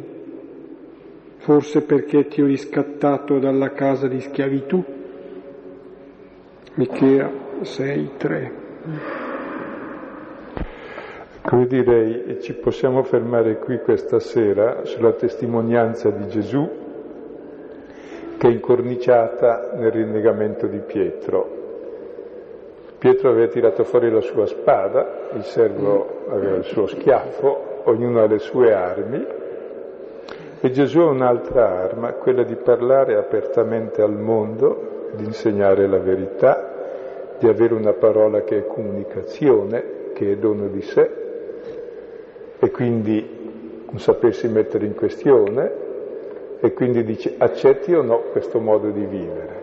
forse perché ti ho riscattato dalla casa di schiavitù. Michea 6:3. Come direi, ci possiamo fermare qui questa sera sulla testimonianza di Gesù che è incorniciata nel rinnegamento di Pietro. Pietro aveva tirato fuori la sua spada, il servo aveva il suo schiaffo, ognuno ha le sue armi e Gesù ha un'altra arma, quella di parlare apertamente al mondo, di insegnare la verità, di avere una parola che è comunicazione, che è dono di sé e quindi un sapersi mettere in questione e quindi dice accetti o no questo modo di vivere.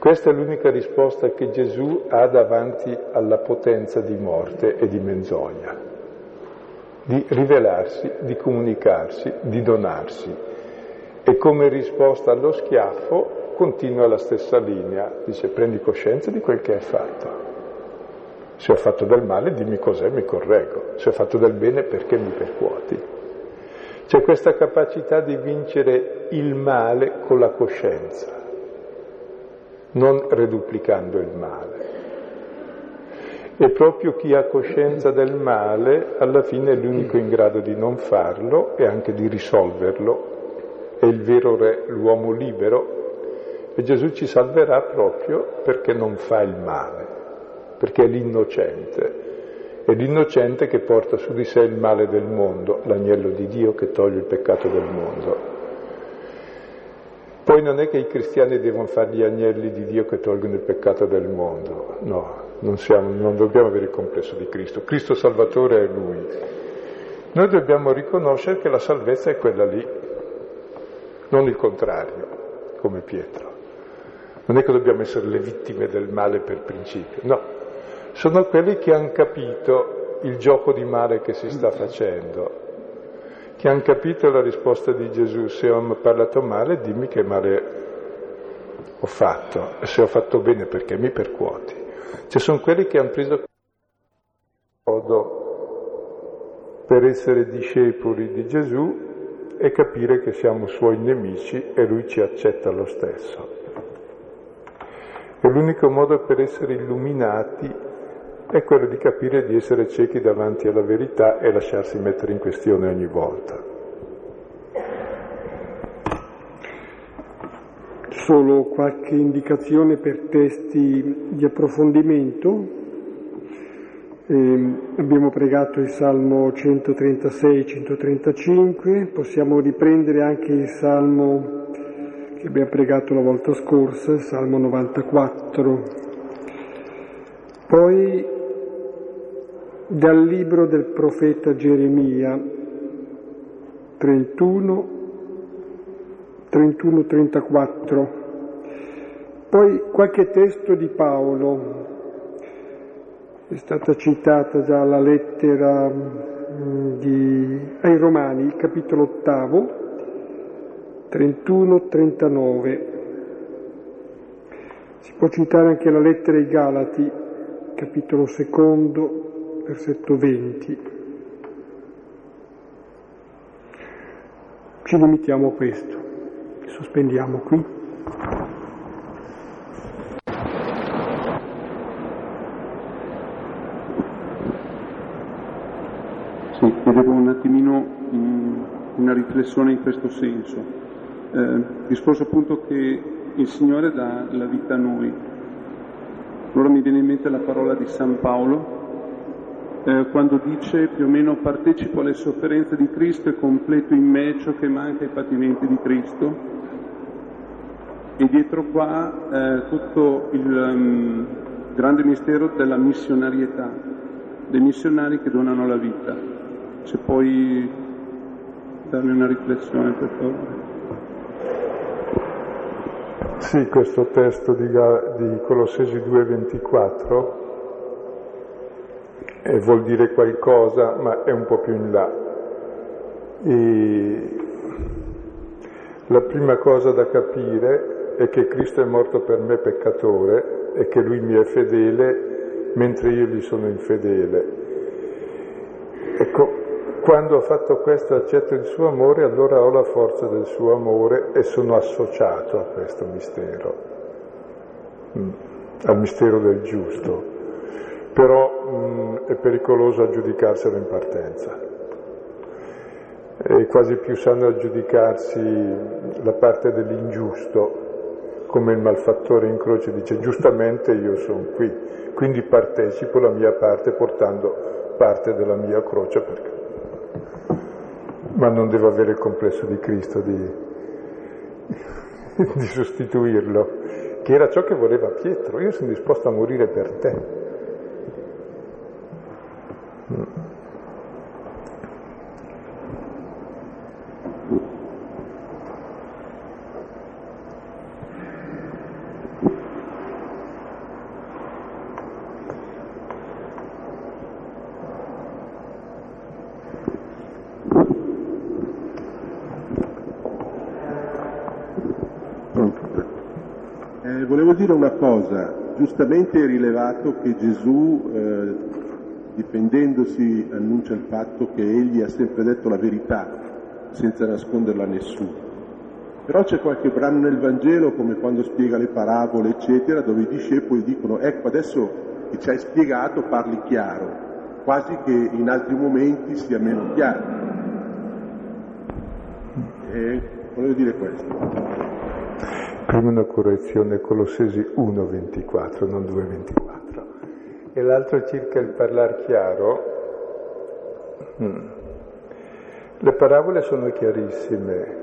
Questa è l'unica risposta che Gesù ha davanti alla potenza di morte e di menzogna, di rivelarsi, di comunicarsi, di donarsi. E come risposta allo schiaffo continua la stessa linea, dice prendi coscienza di quel che hai fatto. Se ho fatto del male dimmi cos'è, mi correggo. Se ho fatto del bene perché mi percuoti. C'è questa capacità di vincere il male con la coscienza non reduplicando il male. E proprio chi ha coscienza del male alla fine è l'unico in grado di non farlo e anche di risolverlo. È il vero re, l'uomo libero. E Gesù ci salverà proprio perché non fa il male, perché è l'innocente. È l'innocente che porta su di sé il male del mondo, l'agnello di Dio che toglie il peccato del mondo. Poi non è che i cristiani devono fare gli agnelli di Dio che tolgono il peccato del mondo, no, non, siamo, non dobbiamo avere il complesso di Cristo, Cristo Salvatore è Lui. Noi dobbiamo riconoscere che la salvezza è quella lì, non il contrario, come Pietro. Non è che dobbiamo essere le vittime del male per principio, no, sono quelli che hanno capito il gioco di male che si sta facendo che hanno capito la risposta di Gesù, se ho parlato male dimmi che male ho fatto, e se ho fatto bene perché mi percuoti. Cioè sono quelli che hanno preso modo per essere discepoli di Gesù e capire che siamo suoi nemici e lui ci accetta lo stesso. E l'unico modo per essere illuminati è quello di capire di essere ciechi davanti alla verità e lasciarsi mettere in questione ogni volta. Solo qualche indicazione per testi di approfondimento. Eh, abbiamo pregato il Salmo 136-135, possiamo riprendere anche il Salmo che abbiamo pregato la volta scorsa, il Salmo 94. Poi dal libro del profeta Geremia 31, 31, 34. Poi qualche testo di Paolo, è stata citata già la lettera mm, di, ai Romani, capitolo ottavo, 31-39. Si può citare anche la lettera ai Galati, capitolo secondo, versetto 20. Ci limitiamo a questo, sospendiamo qui. Sì, chiedevo un attimino una riflessione in questo senso. Eh, discorso appunto che il Signore dà la vita a noi. Allora mi viene in mente la parola di San Paolo eh, quando dice più o meno partecipo alle sofferenze di Cristo e completo in me ciò che manca ai patimenti di Cristo. E dietro qua eh, tutto il um, grande mistero della missionarietà, dei missionari che donano la vita. Se puoi darmi una riflessione per favore. Sì, questo testo di, di Colossesi 2,24 eh, vuol dire qualcosa, ma è un po' più in là. E la prima cosa da capire è che Cristo è morto per me peccatore e che Lui mi è fedele mentre io gli sono infedele. Ecco, quando ho fatto questo accetto il suo amore, allora ho la forza del suo amore e sono associato a questo mistero, mm, al mistero del giusto. Però mh, è pericoloso aggiudicarselo in partenza. È quasi più sano aggiudicarsi la parte dell'ingiusto, come il malfattore in croce dice giustamente io sono qui, quindi partecipo la mia parte portando parte della mia croce perché ma non devo avere il complesso di Cristo di, di sostituirlo, che era ciò che voleva Pietro. Io sono disposto a morire per te. dire una cosa, giustamente rilevato che Gesù, eh, difendendosi, annuncia il fatto che egli ha sempre detto la verità, senza nasconderla a nessuno. Però c'è qualche brano nel Vangelo, come quando spiega le parabole, eccetera, dove i discepoli dicono, ecco adesso che ci hai spiegato parli chiaro, quasi che in altri momenti sia meno chiaro. E volevo dire questo. Prima una correzione Colossesi 1.24, non 2.24. E l'altro circa il parlare chiaro. Hmm. Le parabole sono chiarissime,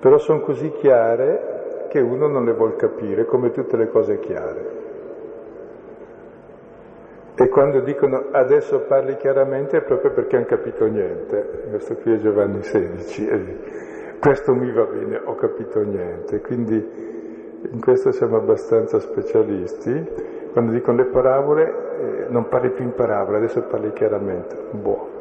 però sono così chiare che uno non le vuol capire, come tutte le cose chiare. E quando dicono adesso parli chiaramente è proprio perché hanno capito niente. Questo qui è Giovanni 16 questo mi va bene, ho capito niente. Quindi in questo siamo abbastanza specialisti. Quando dicono le parabole, eh, non parli più in parabole, adesso parli chiaramente. Boh.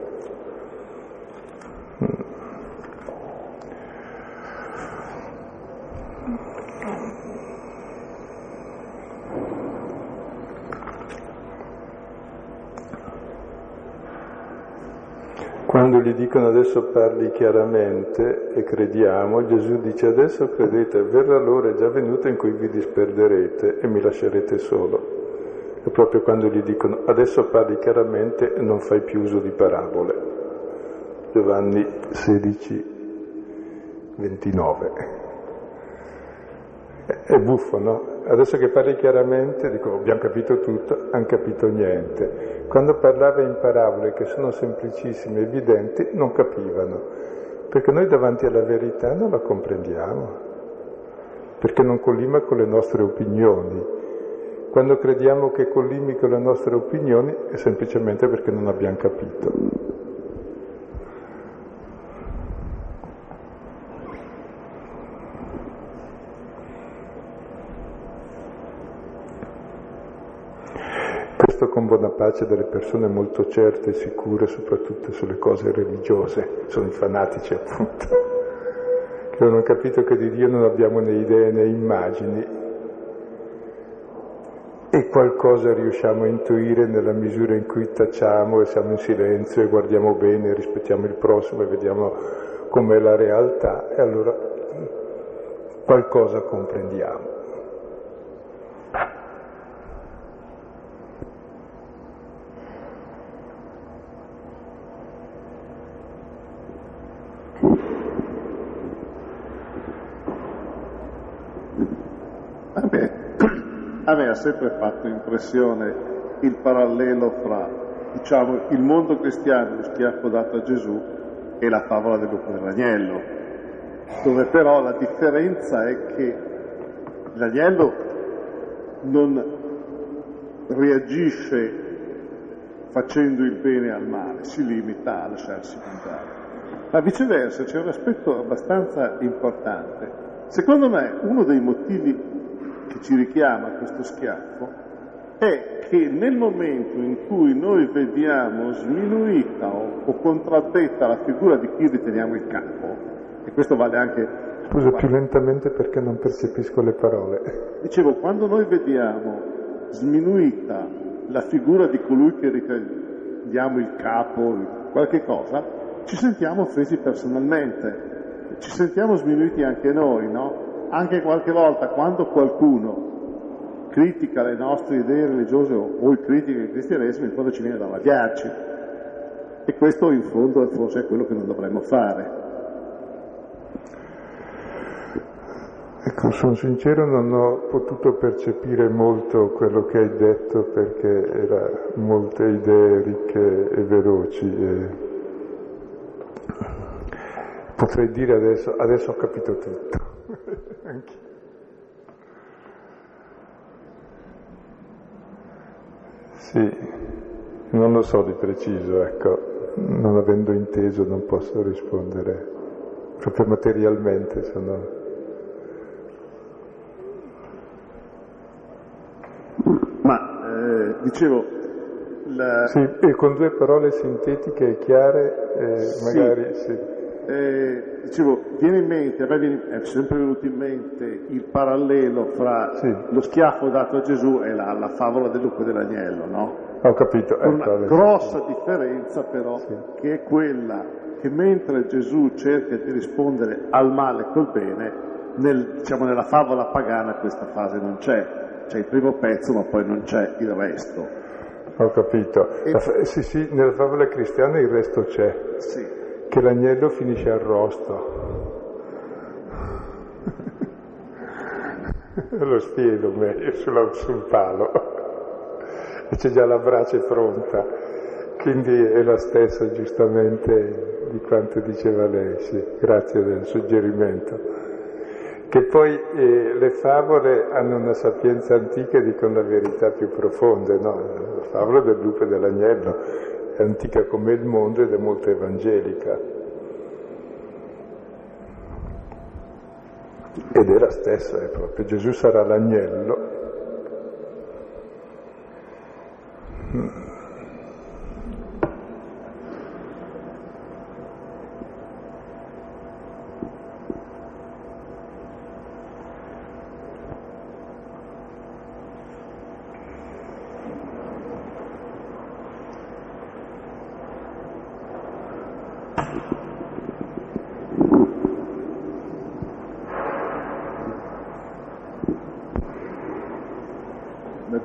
Quando gli dicono adesso parli chiaramente e crediamo, Gesù dice adesso credete, verrà l'ora già venuta in cui vi disperderete e mi lascerete solo. E proprio quando gli dicono adesso parli chiaramente non fai più uso di parabole. Giovanni 16, 29. È buffo, no? Adesso che parli chiaramente, dico, abbiamo capito tutto, hanno capito niente. Quando parlava in parabole che sono semplicissime, evidenti, non capivano, perché noi davanti alla verità non la comprendiamo, perché non collima con le nostre opinioni. Quando crediamo che collimi con le nostre opinioni è semplicemente perché non abbiamo capito. Pace delle persone molto certe e sicure, soprattutto sulle cose religiose, sono i fanatici appunto, che non hanno capito che di Dio non abbiamo né idee né immagini. E qualcosa riusciamo a intuire nella misura in cui tacciamo e siamo in silenzio e guardiamo bene, rispettiamo il prossimo e vediamo com'è la realtà. E allora qualcosa comprendiamo. A me ha sempre fatto impressione il parallelo fra diciamo, il mondo cristiano, lo schiaffo dato a Gesù, e la favola del lupo dell'agnello, dove però la differenza è che l'agnello non reagisce facendo il bene al male, si limita a lasciarsi mangiare. Ma viceversa c'è un aspetto abbastanza importante. Secondo me uno dei motivi che ci richiama questo schiaffo è che nel momento in cui noi vediamo sminuita o, o contraddetta la figura di chi riteniamo il capo, e questo vale anche... Scusa, più lentamente perché non percepisco le parole. Dicevo, quando noi vediamo sminuita la figura di colui che riteniamo il capo, qualche cosa, ci sentiamo offesi personalmente, ci sentiamo sminuiti anche noi, no? Anche qualche volta quando qualcuno critica le nostre idee religiose o critica il cristianesimo, in fondo ci viene da odiarci. E questo in fondo forse è quello che non dovremmo fare. Ecco, sono sincero, non ho potuto percepire molto quello che hai detto perché erano molte idee ricche e veloci. E potrei dire adesso, adesso ho capito tutto. Anche. Sì, non lo so di preciso, ecco, non avendo inteso non posso rispondere, proprio materialmente sono... Ma, eh, dicevo, la... Sì, e con due parole sintetiche e chiare, eh, magari sì. sì eh, dicevo, viene in mente, a me viene, è sempre venuto in mente il parallelo fra sì. lo schiaffo dato a Gesù e la, la favola del lupo e dell'agnello, no? Ho capito. Con ecco, una grossa differenza però, sì. che è quella che mentre Gesù cerca di rispondere al male col bene, nel, diciamo, nella favola pagana questa fase non c'è. C'è il primo pezzo, ma poi non c'è il resto. Ho capito. E... La, sì, sì, nella favola cristiana il resto c'è. Sì che l'agnello finisce arrosto. Lo spiego meglio sulla, sul palo c'è già la brace pronta, quindi è la stessa giustamente di quanto diceva lei, sì, grazie del suggerimento. Che poi eh, le favole hanno una sapienza antica e dicono la verità più profonde, no? La favola del lupo e dell'agnello antica come il mondo ed è molto evangelica. Ed è la stessa, è proprio Gesù sarà l'agnello.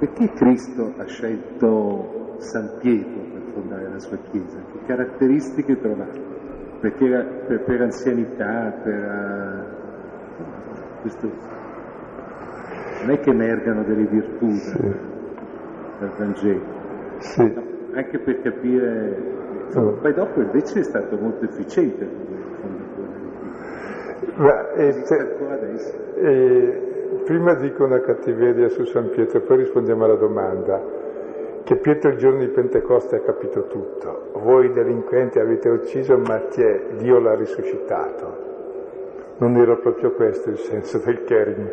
perché Cristo ha scelto San Pietro per fondare la sua Chiesa? Che caratteristiche trovato? Perché per, per, anzianità, per... Uh, questo, non è che emergano delle virtù sì. dal Vangelo, sì. no, anche per capire... Insomma, oh. Poi dopo invece è stato molto efficiente come fondatore. Ma, e, ancora adesso. E, prima dico una cattiveria su San Pietro, poi rispondiamo alla domanda. Che Pietro il giorno di Pentecoste ha capito tutto. Voi delinquenti avete ucciso Mattia, Dio l'ha risuscitato. Non era proprio questo il senso del Kering.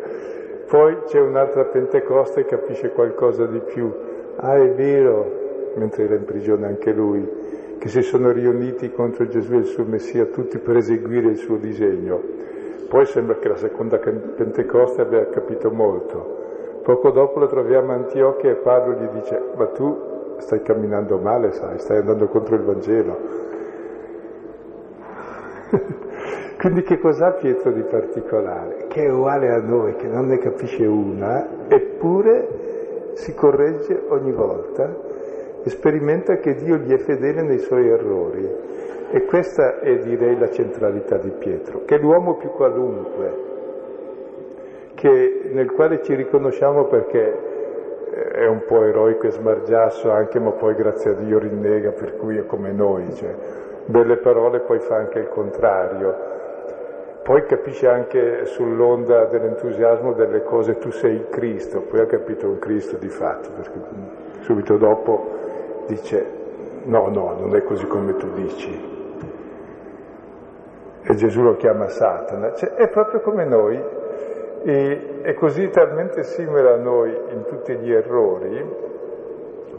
Poi c'è un'altra Pentecoste e capisce qualcosa di più. ah è vero, mentre era in prigione anche lui, che si sono riuniti contro Gesù e il suo Messia tutti per eseguire il suo disegno. Poi sembra che la seconda Pentecoste abbia capito molto. Poco dopo lo troviamo a Antiochia e Paolo gli dice, ma tu stai camminando male, sai, stai andando contro il Vangelo. Quindi che cos'ha Pietro di particolare? Che è uguale a noi, che non ne capisce una, eppure si corregge ogni volta e sperimenta che Dio gli è fedele nei suoi errori. E questa è direi la centralità di Pietro, che è l'uomo più qualunque, che, nel quale ci riconosciamo perché è un po' eroico e smargiasso anche, ma poi grazie a Dio rinnega, per cui è come noi, cioè, belle parole poi fa anche il contrario poi capisce anche sull'onda dell'entusiasmo delle cose tu sei il Cristo, poi ha capito un Cristo di fatto, perché subito dopo dice no, no, non è così come tu dici. E Gesù lo chiama Satana, cioè, è proprio come noi, e è così talmente simile a noi in tutti gli errori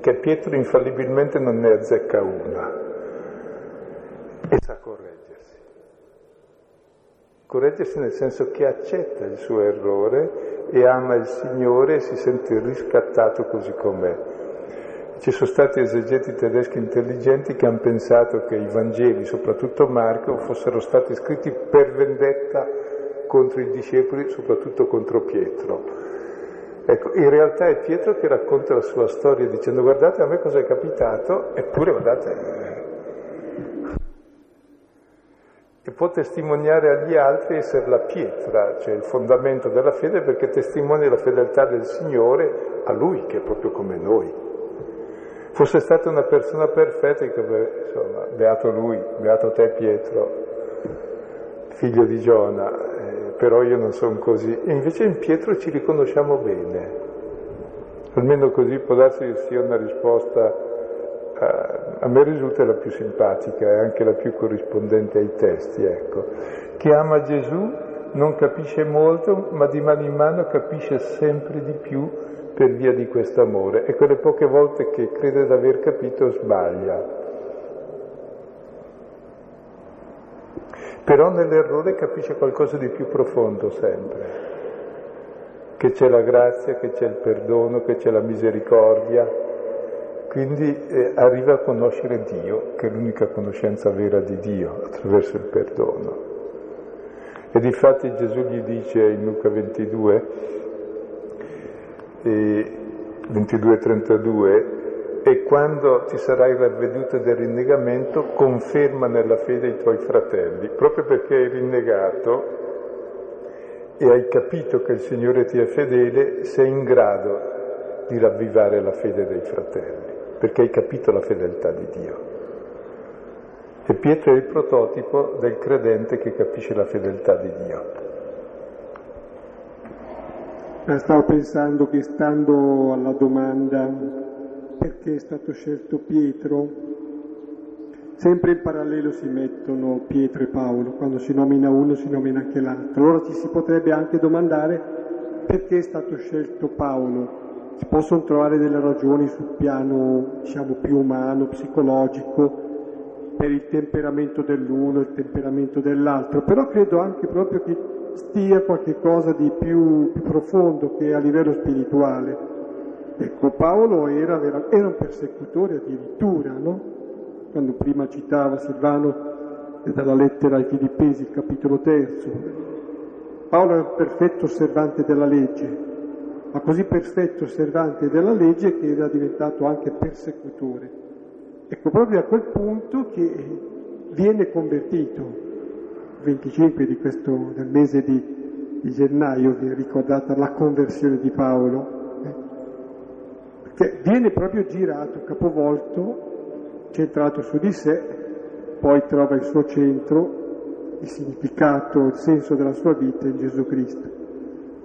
che Pietro infallibilmente non ne azzecca una e sa correggere correggersi nel senso che accetta il suo errore e ama il Signore e si sente riscattato così com'è. Ci sono stati esegeti tedeschi intelligenti che hanno pensato che i Vangeli, soprattutto Marco, fossero stati scritti per vendetta contro i discepoli, soprattutto contro Pietro. Ecco, in realtà è Pietro che racconta la sua storia dicendo guardate a me cosa è capitato, eppure guardate, e può testimoniare agli altri essere la pietra, cioè il fondamento della fede, perché testimonia la fedeltà del Signore a Lui, che è proprio come noi. Fosse stata una persona perfetta, insomma, beato Lui, beato te Pietro, figlio di Giona, eh, però io non sono così. Invece in Pietro ci riconosciamo bene, almeno così può darsi che sia una risposta a me risulta la più simpatica e anche la più corrispondente ai testi, ecco. Chi ama Gesù non capisce molto, ma di mano in mano capisce sempre di più per via di questo amore e quelle poche volte che crede di aver capito sbaglia. Però nell'errore capisce qualcosa di più profondo sempre, che c'è la grazia, che c'è il perdono, che c'è la misericordia, quindi eh, arriva a conoscere Dio, che è l'unica conoscenza vera di Dio, attraverso il perdono. E difatti Gesù gli dice in Luca 22, eh, 22-32, e quando ti sarai ravveduto del rinnegamento, conferma nella fede i tuoi fratelli, proprio perché hai rinnegato e hai capito che il Signore ti è fedele, sei in grado di ravvivare la fede dei fratelli perché hai capito la fedeltà di Dio. E Pietro è il prototipo del credente che capisce la fedeltà di Dio. Eh, stavo pensando che stando alla domanda perché è stato scelto Pietro, sempre in parallelo si mettono Pietro e Paolo, quando si nomina uno si nomina anche l'altro. Allora ci si potrebbe anche domandare perché è stato scelto Paolo, si possono trovare delle ragioni sul piano diciamo, più umano, psicologico, per il temperamento dell'uno, il temperamento dell'altro, però credo anche proprio che stia qualcosa di più, più, profondo che a livello spirituale. Ecco, Paolo era, era un persecutore addirittura, no? Quando prima citava Silvano dalla lettera ai Filippesi, il capitolo terzo. Paolo era un perfetto osservante della legge, ma così perfetto osservante della legge che era diventato anche persecutore. Ecco, proprio a quel punto che viene convertito, 25 di questo, del mese di, di gennaio, è ricordata la conversione di Paolo, eh? perché viene proprio girato, capovolto, centrato su di sé, poi trova il suo centro, il significato, il senso della sua vita in Gesù Cristo.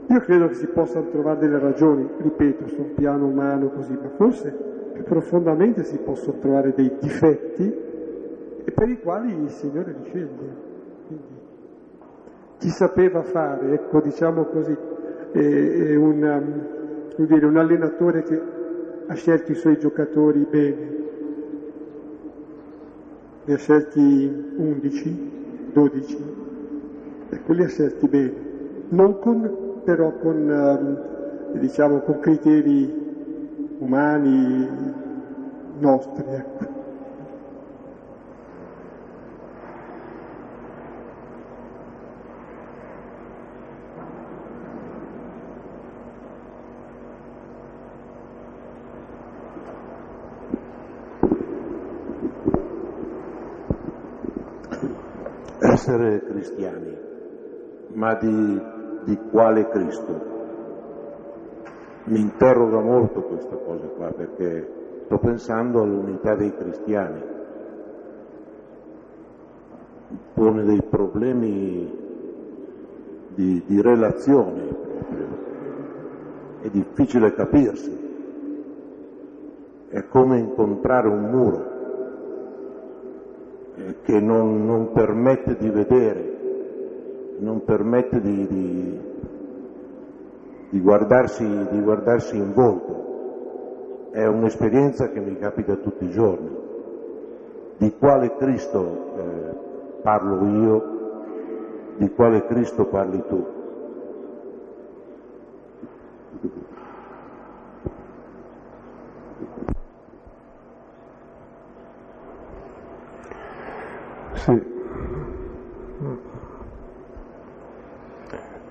Io credo che si possano trovare delle ragioni, ripeto, su un piano umano così, ma forse più profondamente si possono trovare dei difetti per i quali il Signore li. Chi sapeva fare, ecco diciamo così, è, è un, um, dire, un allenatore che ha scelto i suoi giocatori bene, ne ha scelti 11, 12, ecco li ha scelti bene, non con, però con, ehm, diciamo, con criteri umani nostri. Ecco. Essere cristiani, ma di, di quale Cristo? Mi interroga molto questa cosa qua perché sto pensando all'unità dei cristiani, pone dei problemi di, di relazione è difficile capirsi, è come incontrare un muro che non, non, permette di vedere, non permette di, di, di, guardarsi, di guardarsi in volto. È un'esperienza che mi capita tutti i giorni. Di quale Cristo eh, parlo io? Di quale Cristo parli tu? Sì.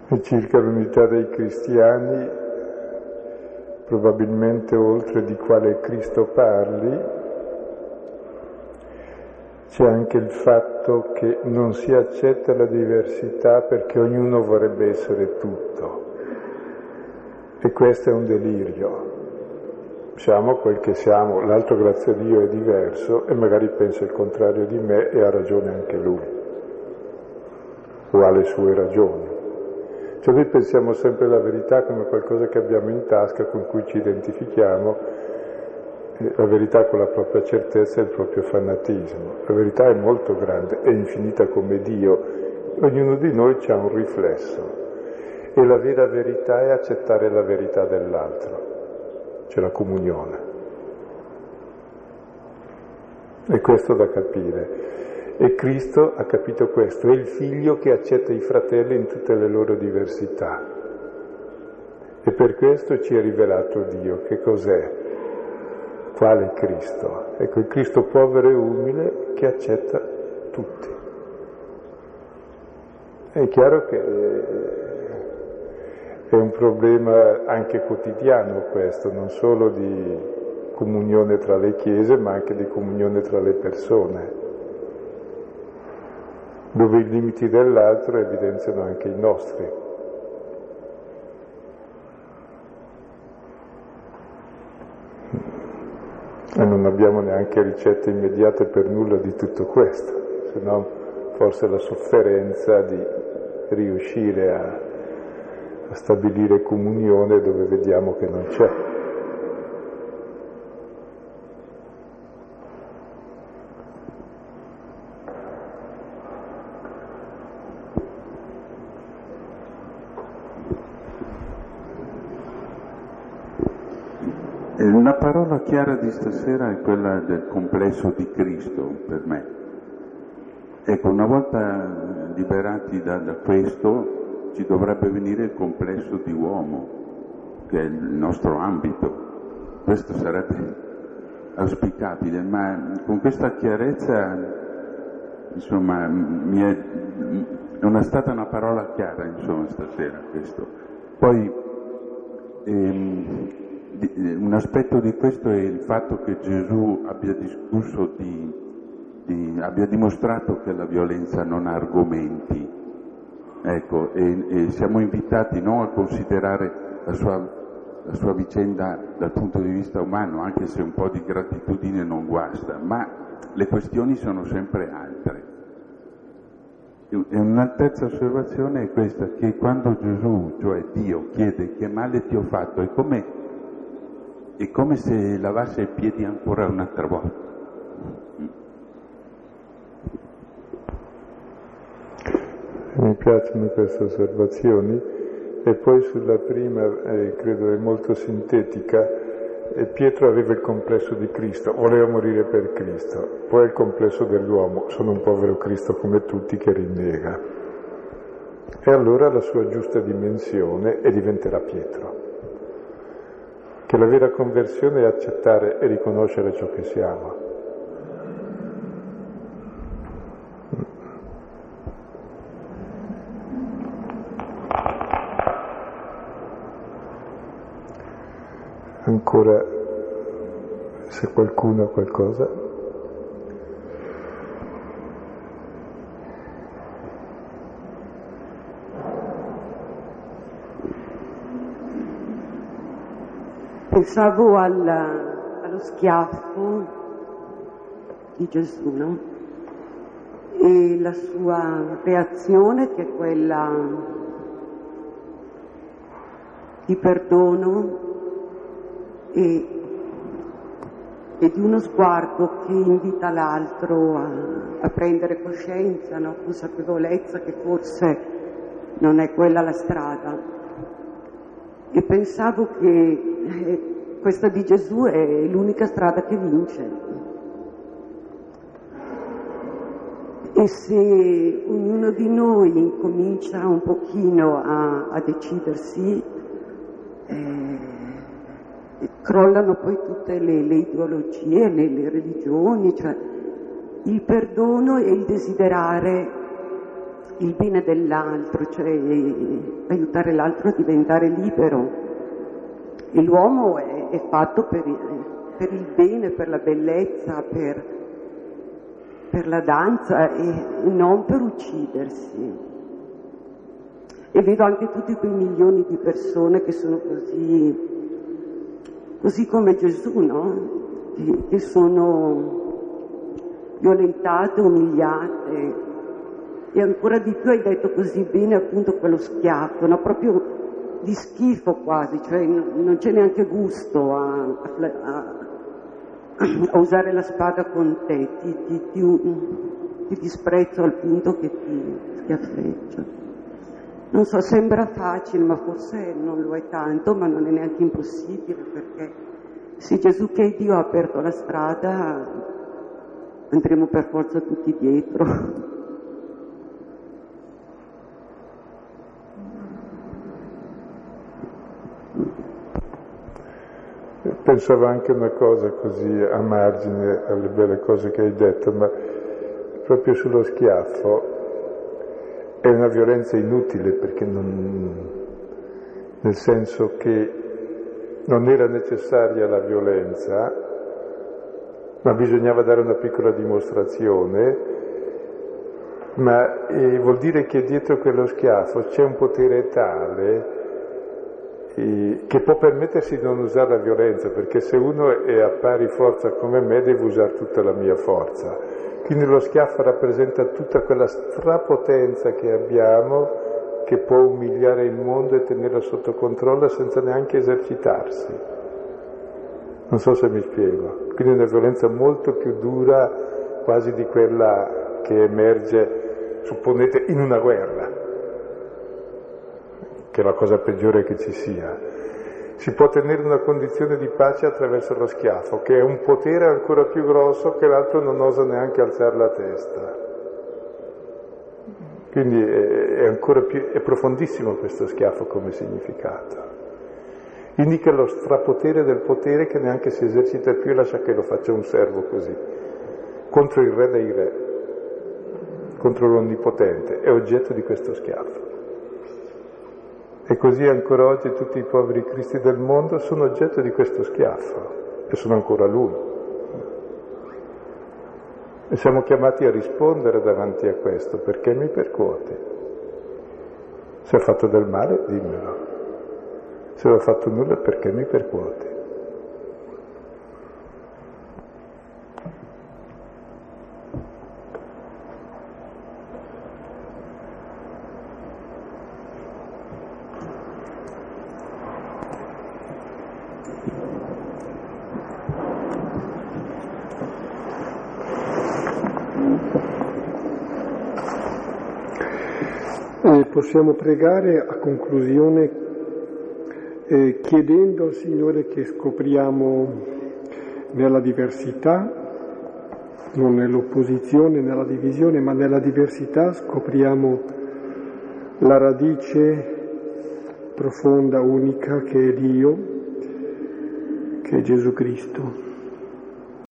E circa l'unità dei cristiani, probabilmente oltre di quale Cristo parli, c'è anche il fatto che non si accetta la diversità perché ognuno vorrebbe essere tutto. E questo è un delirio siamo quel che siamo, l'altro grazie a Dio è diverso e magari pensa il contrario di me e ha ragione anche lui, o ha le sue ragioni. Cioè noi pensiamo sempre alla verità come qualcosa che abbiamo in tasca, con cui ci identifichiamo, la verità con la propria certezza e il proprio fanatismo. La verità è molto grande, è infinita come Dio, ognuno di noi ha un riflesso e la vera verità è accettare la verità dell'altro c'è la comunione. E questo da capire. E Cristo ha capito questo, è il figlio che accetta i fratelli in tutte le loro diversità. E per questo ci è rivelato Dio. Che cos'è? Quale Cristo? Ecco, il Cristo povero e umile che accetta tutti. È chiaro che è un problema anche quotidiano questo, non solo di comunione tra le chiese, ma anche di comunione tra le persone, dove i limiti dell'altro evidenziano anche i nostri. E non abbiamo neanche ricette immediate per nulla di tutto questo, se no forse la sofferenza di riuscire a a stabilire comunione dove vediamo che non c'è. La parola chiara di stasera è quella del complesso di Cristo per me. Ecco, una volta liberati da, da questo, ci dovrebbe venire il complesso di uomo, che è il nostro ambito. Questo sarebbe auspicabile, ma con questa chiarezza, insomma, è, non è stata una parola chiara, insomma, stasera questo. Poi ehm, un aspetto di questo è il fatto che Gesù abbia discusso di, di, abbia dimostrato che la violenza non ha argomenti, Ecco, e, e siamo invitati non a considerare la sua, la sua vicenda dal punto di vista umano, anche se un po' di gratitudine non guasta, ma le questioni sono sempre altre. E una terza osservazione è questa, che quando Gesù, cioè Dio, chiede che male ti ho fatto, è come, è come se lavasse i piedi ancora un'altra volta. Mi piacciono queste osservazioni e poi sulla prima, eh, credo è molto sintetica, E Pietro aveva il complesso di Cristo, voleva morire per Cristo, poi il complesso dell'uomo, sono un povero Cristo come tutti che rinnega. E allora la sua giusta dimensione e diventerà Pietro. Che la vera conversione è accettare e riconoscere ciò che siamo. Ancora se qualcuno ha qualcosa. Pensavo al, allo schiaffo di Gesù, no? E la sua reazione che è quella di perdono e, e di uno sguardo che invita l'altro a, a prendere coscienza, no? consapevolezza che forse non è quella la strada. E pensavo che eh, questa di Gesù è l'unica strada che vince. E se ognuno di noi incomincia un pochino a, a decidersi, eh, crollano poi tutte le, le ideologie, le, le religioni, cioè il perdono e il desiderare il bene dell'altro, cioè aiutare l'altro a diventare libero. E l'uomo è, è fatto per, per, il bene, per la bellezza, per, per la danza e non per uccidersi. E vedo anche tutti quei milioni di persone che sono così così come Gesù, no? che sono violentate, umiliate. E ancora di più hai detto così bene appunto quello schiaffo, no? proprio di schifo quasi, cioè non c'è neanche gusto a, a, a usare la spada con te, ti, ti, ti, ti disprezzo al punto che ti schiaffeggia. Non so, sembra facile, ma forse non lo è tanto, ma non è neanche impossibile, perché se Gesù che è Dio ha aperto la strada, andremo per forza tutti dietro. Pensavo anche una cosa così a margine alle belle cose che hai detto, ma proprio sullo schiaffo è una violenza inutile perché non, nel senso che non era necessaria la violenza, ma bisognava dare una piccola dimostrazione, ma eh, vuol dire che dietro quello schiaffo c'è un potere tale che può permettersi di non usare la violenza, perché se uno è a pari forza come me deve usare tutta la mia forza. Quindi lo schiaffo rappresenta tutta quella strapotenza che abbiamo che può umiliare il mondo e tenerlo sotto controllo senza neanche esercitarsi. Non so se mi spiego. Quindi è una violenza molto più dura quasi di quella che emerge, supponete, in una guerra, che è la cosa peggiore che ci sia si può ottenere una condizione di pace attraverso lo schiaffo, che è un potere ancora più grosso che l'altro non osa neanche alzare la testa. Quindi è, ancora più, è profondissimo questo schiaffo come significato. Indica lo strapotere del potere che neanche si esercita più e lascia che lo faccia un servo così, contro il re dei re, contro l'Onnipotente, è oggetto di questo schiaffo. E così ancora oggi tutti i poveri cristi del mondo sono oggetto di questo schiaffo e sono ancora lui. E siamo chiamati a rispondere davanti a questo, perché mi percuoti? Se ho fatto del male, dimmelo. Se ho fatto nulla, perché mi percuoti? Possiamo pregare a conclusione eh, chiedendo al Signore che scopriamo nella diversità, non nell'opposizione, nella divisione, ma nella diversità scopriamo la radice profonda, unica che è Dio, che è Gesù Cristo.